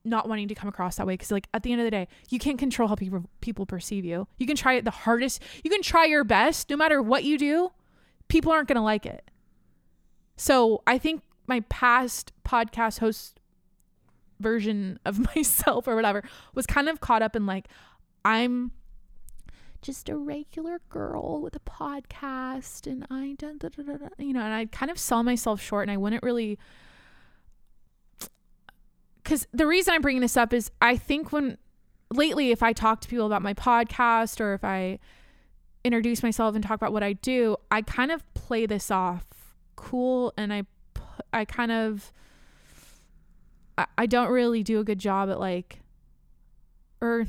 not wanting to come across that way because like at the end of the day you can't control how people people perceive you. You can try it the hardest you can try your best no matter what you do people aren't going to like it. So I think my past podcast host version of myself or whatever was kind of caught up in like I'm just a regular girl with a podcast and I you know and I kind of saw myself short and I wouldn't really cuz the reason I'm bringing this up is I think when lately if I talk to people about my podcast or if I introduce myself and talk about what I do I kind of play this off cool and I I kind of I, I don't really do a good job at like or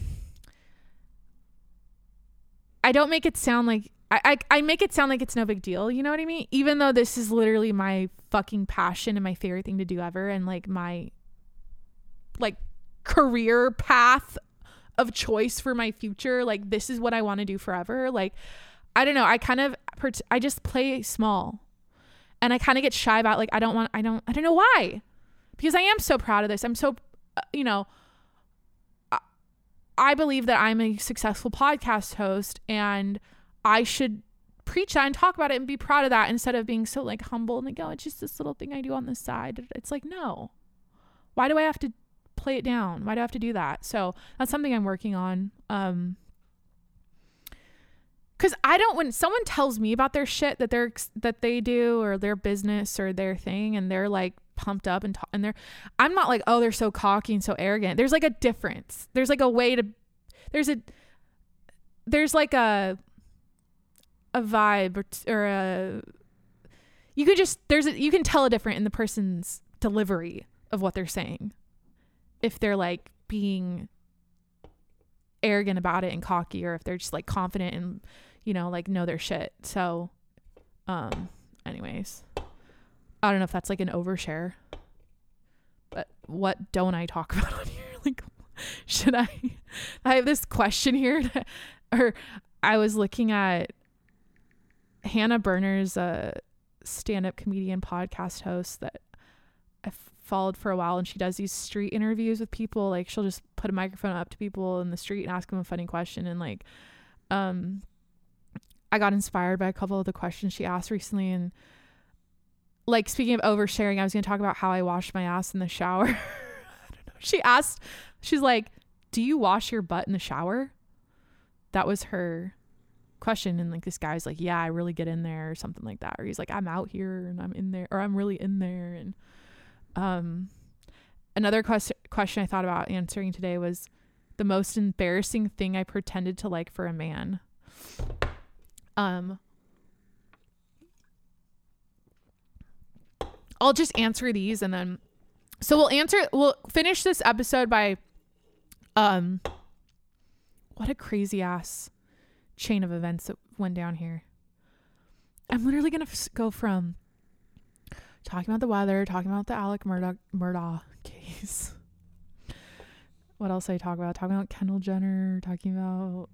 I don't make it sound like I, I I make it sound like it's no big deal, you know what I mean? Even though this is literally my fucking passion and my favorite thing to do ever and like my like career path of choice for my future, like this is what I want to do forever. Like I don't know, I kind of I just play small. And I kind of get shy about like I don't want I don't I don't know why. Because I am so proud of this. I'm so uh, you know, I believe that I'm a successful podcast host and I should preach that and talk about it and be proud of that instead of being so like humble and like, oh, it's just this little thing I do on the side. It's like, no. Why do I have to play it down? Why do I have to do that? So that's something I'm working on. Um, because I don't when someone tells me about their shit that they're that they do or their business or their thing and they're like pumped up and, and they're I'm not like oh they're so cocky and so arrogant. There's like a difference. There's like a way to there's a there's like a a vibe or, or a you could just there's a you can tell a different in the person's delivery of what they're saying if they're like being arrogant about it and cocky or if they're just like confident and you know like know their shit so um anyways I don't know if that's like an overshare. But what don't I talk about on here? Like should I I have this question here or I was looking at Hannah Berner's uh stand-up comedian podcast host that I followed for a while and she does these street interviews with people like she'll just put a microphone up to people in the street and ask them a funny question and like um I got inspired by a couple of the questions she asked recently and like speaking of oversharing, I was going to talk about how I wash my ass in the shower. She asked, she's like, "Do you wash your butt in the shower?" That was her question and like this guy's like, "Yeah, I really get in there" or something like that. Or he's like, "I'm out here and I'm in there or I'm really in there." And um another question question I thought about answering today was the most embarrassing thing I pretended to like for a man. Um I'll just answer these and then so we'll answer we'll finish this episode by um what a crazy ass chain of events that went down here. I'm literally going to go from talking about the weather, talking about the Alec Murdoch Murdaugh case. What else I talk about? Talking about Kendall Jenner, talking about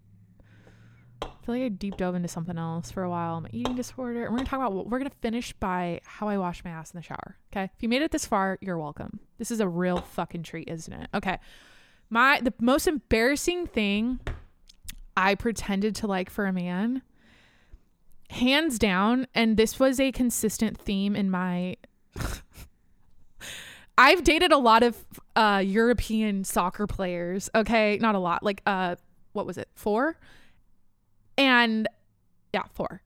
I feel like I deep dove into something else for a while. My eating disorder. And we're gonna talk about we're gonna finish by how I wash my ass in the shower. Okay. If you made it this far, you're welcome. This is a real fucking treat, isn't it? Okay. My the most embarrassing thing I pretended to like for a man, hands down, and this was a consistent theme in my I've dated a lot of uh European soccer players. Okay, not a lot. Like uh what was it? 4? And yeah, four.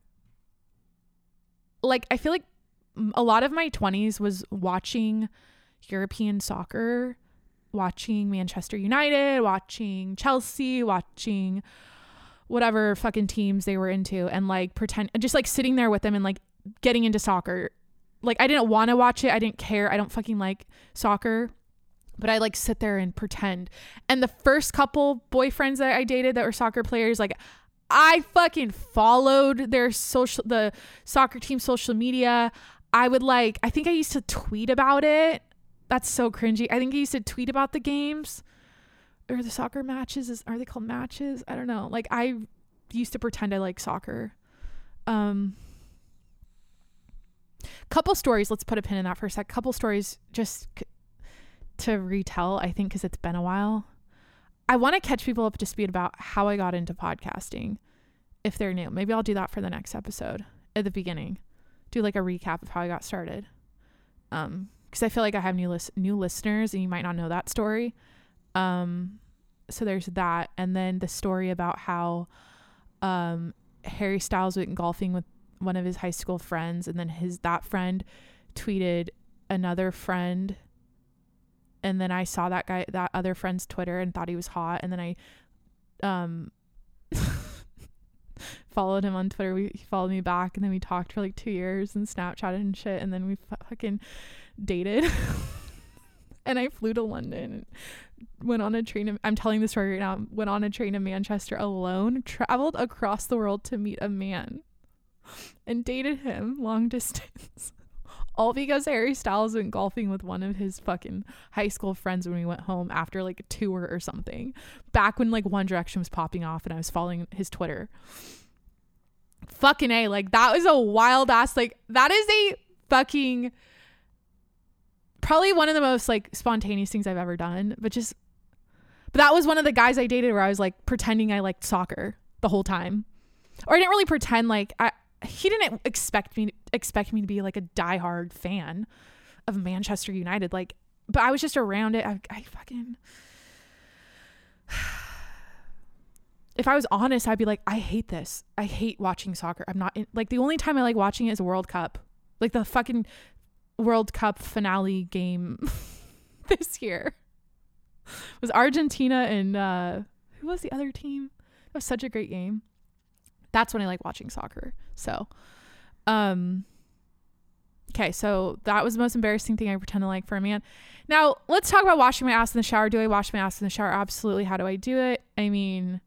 Like, I feel like a lot of my 20s was watching European soccer, watching Manchester United, watching Chelsea, watching whatever fucking teams they were into, and like pretend, just like sitting there with them and like getting into soccer. Like, I didn't want to watch it. I didn't care. I don't fucking like soccer but I like sit there and pretend. And the first couple boyfriends that I dated that were soccer players, like I fucking followed their social the soccer team social media. I would like I think I used to tweet about it. That's so cringy. I think I used to tweet about the games or the soccer matches is are they called matches? I don't know. Like I used to pretend I like soccer. Um couple stories, let's put a pin in that for a sec. Couple stories just c- to retell, I think cuz it's been a while. I want to catch people up to speed about how I got into podcasting if they're new. Maybe I'll do that for the next episode at the beginning. Do like a recap of how I got started. Um because I feel like I have new lis- new listeners and you might not know that story. Um so there's that and then the story about how um Harry Styles went golfing with one of his high school friends and then his that friend tweeted another friend and then I saw that guy that other friend's Twitter and thought he was hot and then I um followed him on Twitter. We, he followed me back and then we talked for like 2 years and Snapchatted and shit and then we fucking dated. and I flew to London. Went on a train. I'm telling the story right now. Went on a train to Manchester alone. Traveled across the world to meet a man, and dated him long distance. All because Harry Styles went golfing with one of his fucking high school friends when we went home after like a tour or something. Back when like One Direction was popping off and I was following his Twitter. Fucking A, like that was a wild ass, like that is a fucking probably one of the most like spontaneous things I've ever done. But just but that was one of the guys I dated where I was like pretending I liked soccer the whole time. Or I didn't really pretend like I he didn't expect me expect me to be like a diehard fan of Manchester United. Like, but I was just around it. I, I fucking. If I was honest, I'd be like, I hate this. I hate watching soccer. I'm not in, like the only time I like watching it is World Cup, like the fucking World Cup finale game this year was Argentina and uh, who was the other team? It was such a great game that's when I like watching soccer. So, um, okay, so that was the most embarrassing thing I pretend to like for a man. Now let's talk about washing my ass in the shower. Do I wash my ass in the shower? Absolutely. How do I do it? I mean,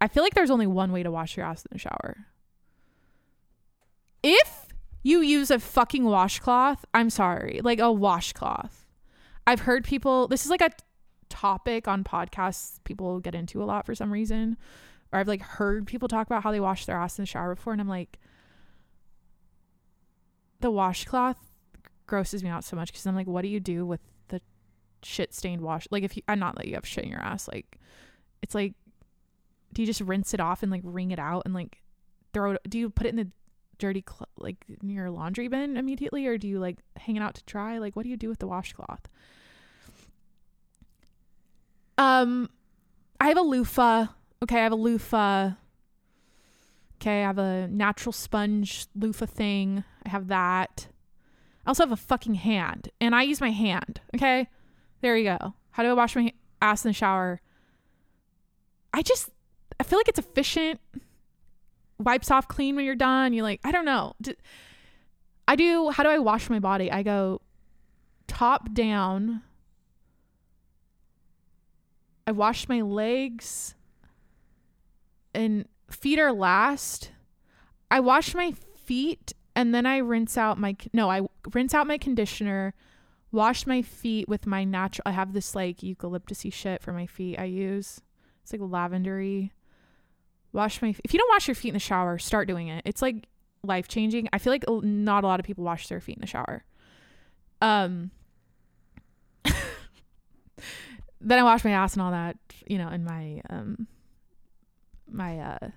I feel like there's only one way to wash your ass in the shower. If you use a fucking washcloth, I'm sorry, like a washcloth. I've heard people, this is like a topic on podcasts people get into a lot for some reason or I've like heard people talk about how they wash their ass in the shower before, and I'm like, the washcloth grosses me out so much because I'm like, what do you do with the shit stained wash? Like, if you, I'm not that you have shit in your ass, like, it's like, do you just rinse it off and like wring it out and like throw it? Do you put it in the dirty, cl- like near your laundry bin immediately, or do you like hang it out to dry? Like, what do you do with the washcloth? Um, I have a loofah okay, I have a loofah. Okay, I have a natural sponge loofah thing. I have that. I also have a fucking hand, and I use my hand. Okay, there you go. How do I wash my ass in the shower? I just, I feel like it's efficient. Wipes off clean when you're done. You're like, I don't know. I do. How do I wash my body? I go top down. I wash my legs and feet are last. I wash my feet and then I rinse out my no, I rinse out my conditioner, wash my feet with my natural I have this like eucalyptusy shit for my feet I use. It's like lavendery. Wash my if you don't wash your feet in the shower, start doing it. It's like life changing. I feel like not a lot of people wash their feet in the shower. Um then I wash my ass and all that, you know, in my um my uh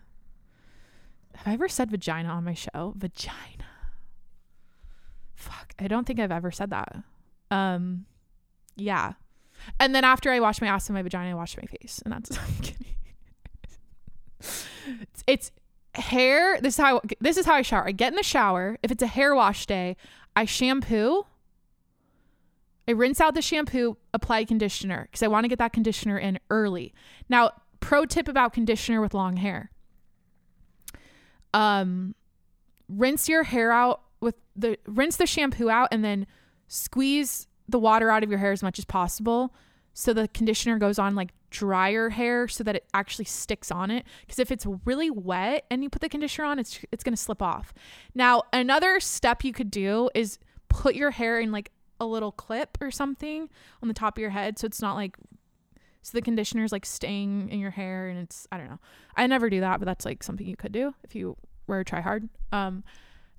have I ever said vagina on my show? Vagina. Fuck. I don't think I've ever said that. Um yeah. And then after I wash my ass and my vagina, I wash my face. And that's I'm kidding. it's, it's hair. This is how this is how I shower. I get in the shower. If it's a hair wash day, I shampoo. I rinse out the shampoo, apply conditioner because I want to get that conditioner in early. Now, pro tip about conditioner with long hair. Um rinse your hair out with the rinse the shampoo out and then squeeze the water out of your hair as much as possible so the conditioner goes on like drier hair so that it actually sticks on it because if it's really wet and you put the conditioner on it's it's going to slip off. Now, another step you could do is put your hair in like a little clip or something on the top of your head so it's not like so the conditioner is like staying in your hair and it's I don't know. I never do that, but that's like something you could do if you were try hard. Um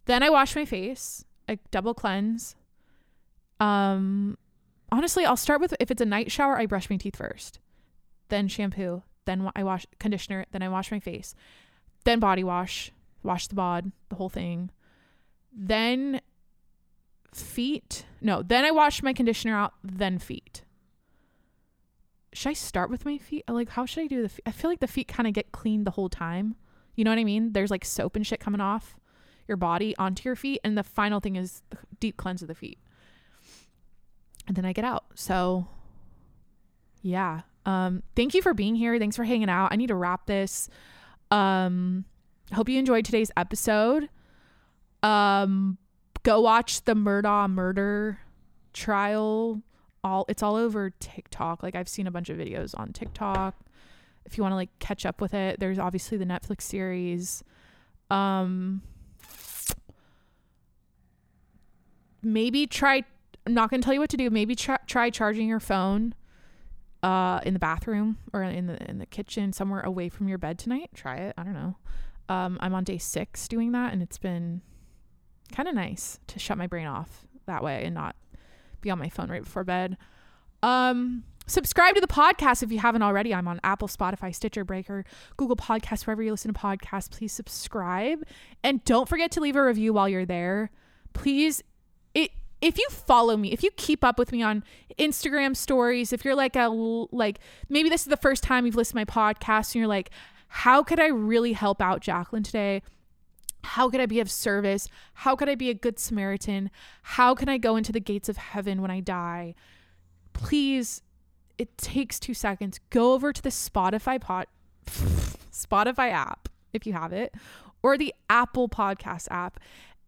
then I wash my face, I double cleanse. Um honestly, I'll start with if it's a night shower, I brush my teeth first. Then shampoo, then I wash conditioner, then I wash my face. Then body wash, wash the bod, the whole thing. Then feet. No, then I wash my conditioner out, then feet should I start with my feet? Like, how should I do the feet? I feel like the feet kind of get cleaned the whole time. You know what I mean? There's like soap and shit coming off your body onto your feet. And the final thing is the deep cleanse of the feet. And then I get out. So, yeah. Um, thank you for being here. Thanks for hanging out. I need to wrap this. Um, hope you enjoyed today's episode. Um, go watch the Murdaugh murder trial all it's all over TikTok. Like I've seen a bunch of videos on TikTok. If you want to like catch up with it, there's obviously the Netflix series. Um maybe try I'm not going to tell you what to do. Maybe try, try charging your phone uh in the bathroom or in the in the kitchen somewhere away from your bed tonight. Try it. I don't know. Um I'm on day 6 doing that and it's been kind of nice to shut my brain off that way and not be on my phone right before bed. Um, subscribe to the podcast if you haven't already. I'm on Apple, Spotify, Stitcher, Breaker, Google Podcasts, wherever you listen to podcasts. Please subscribe and don't forget to leave a review while you're there. Please, it if you follow me, if you keep up with me on Instagram stories, if you're like a like maybe this is the first time you've listened to my podcast and you're like, how could I really help out Jacqueline today? How could I be of service? How could I be a good Samaritan? How can I go into the gates of heaven when I die? Please, it takes two seconds. Go over to the Spotify pod, Spotify app if you have it, or the Apple Podcast app,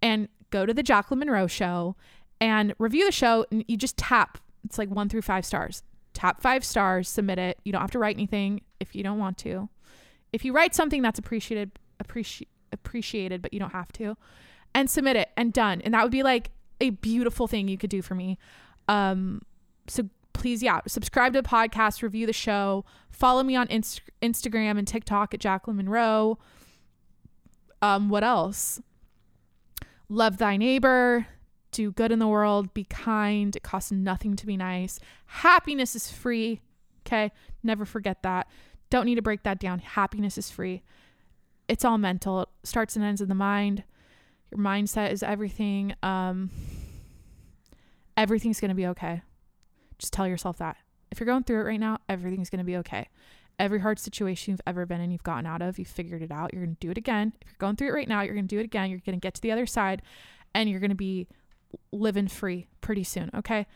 and go to the Jacqueline Monroe Show and review the show. And you just tap. It's like one through five stars. Tap five stars. Submit it. You don't have to write anything if you don't want to. If you write something that's appreciated, appreciate appreciated, but you don't have to. And submit it and done. And that would be like a beautiful thing you could do for me. Um, so please, yeah, subscribe to the podcast, review the show, follow me on Inst- Instagram and TikTok at Jacqueline Monroe. Um, what else? Love thy neighbor, do good in the world, be kind. It costs nothing to be nice. Happiness is free. Okay. Never forget that. Don't need to break that down. Happiness is free it's all mental. It starts and ends in the mind. Your mindset is everything. Um, everything's going to be okay. Just tell yourself that. If you're going through it right now, everything's going to be okay. Every hard situation you've ever been in, you've gotten out of, you've figured it out. You're going to do it again. If you're going through it right now, you're going to do it again. You're going to get to the other side and you're going to be living free pretty soon. Okay.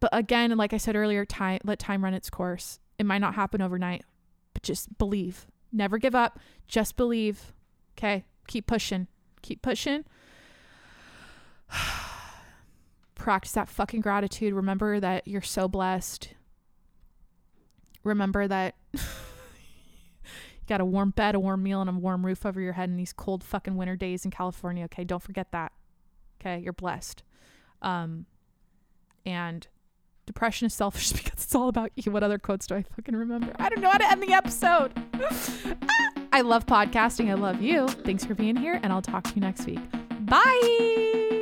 But again, like I said earlier, time, let time run its course. It might not happen overnight, but just believe Never give up. Just believe. Okay. Keep pushing. Keep pushing. Practice that fucking gratitude. Remember that you're so blessed. Remember that you got a warm bed, a warm meal, and a warm roof over your head in these cold fucking winter days in California. Okay. Don't forget that. Okay. You're blessed. Um, and depression is selfish because it's all about you. What other quotes do I fucking remember? I don't know how to end the episode. Ah, I love podcasting. I love you. Thanks for being here, and I'll talk to you next week. Bye.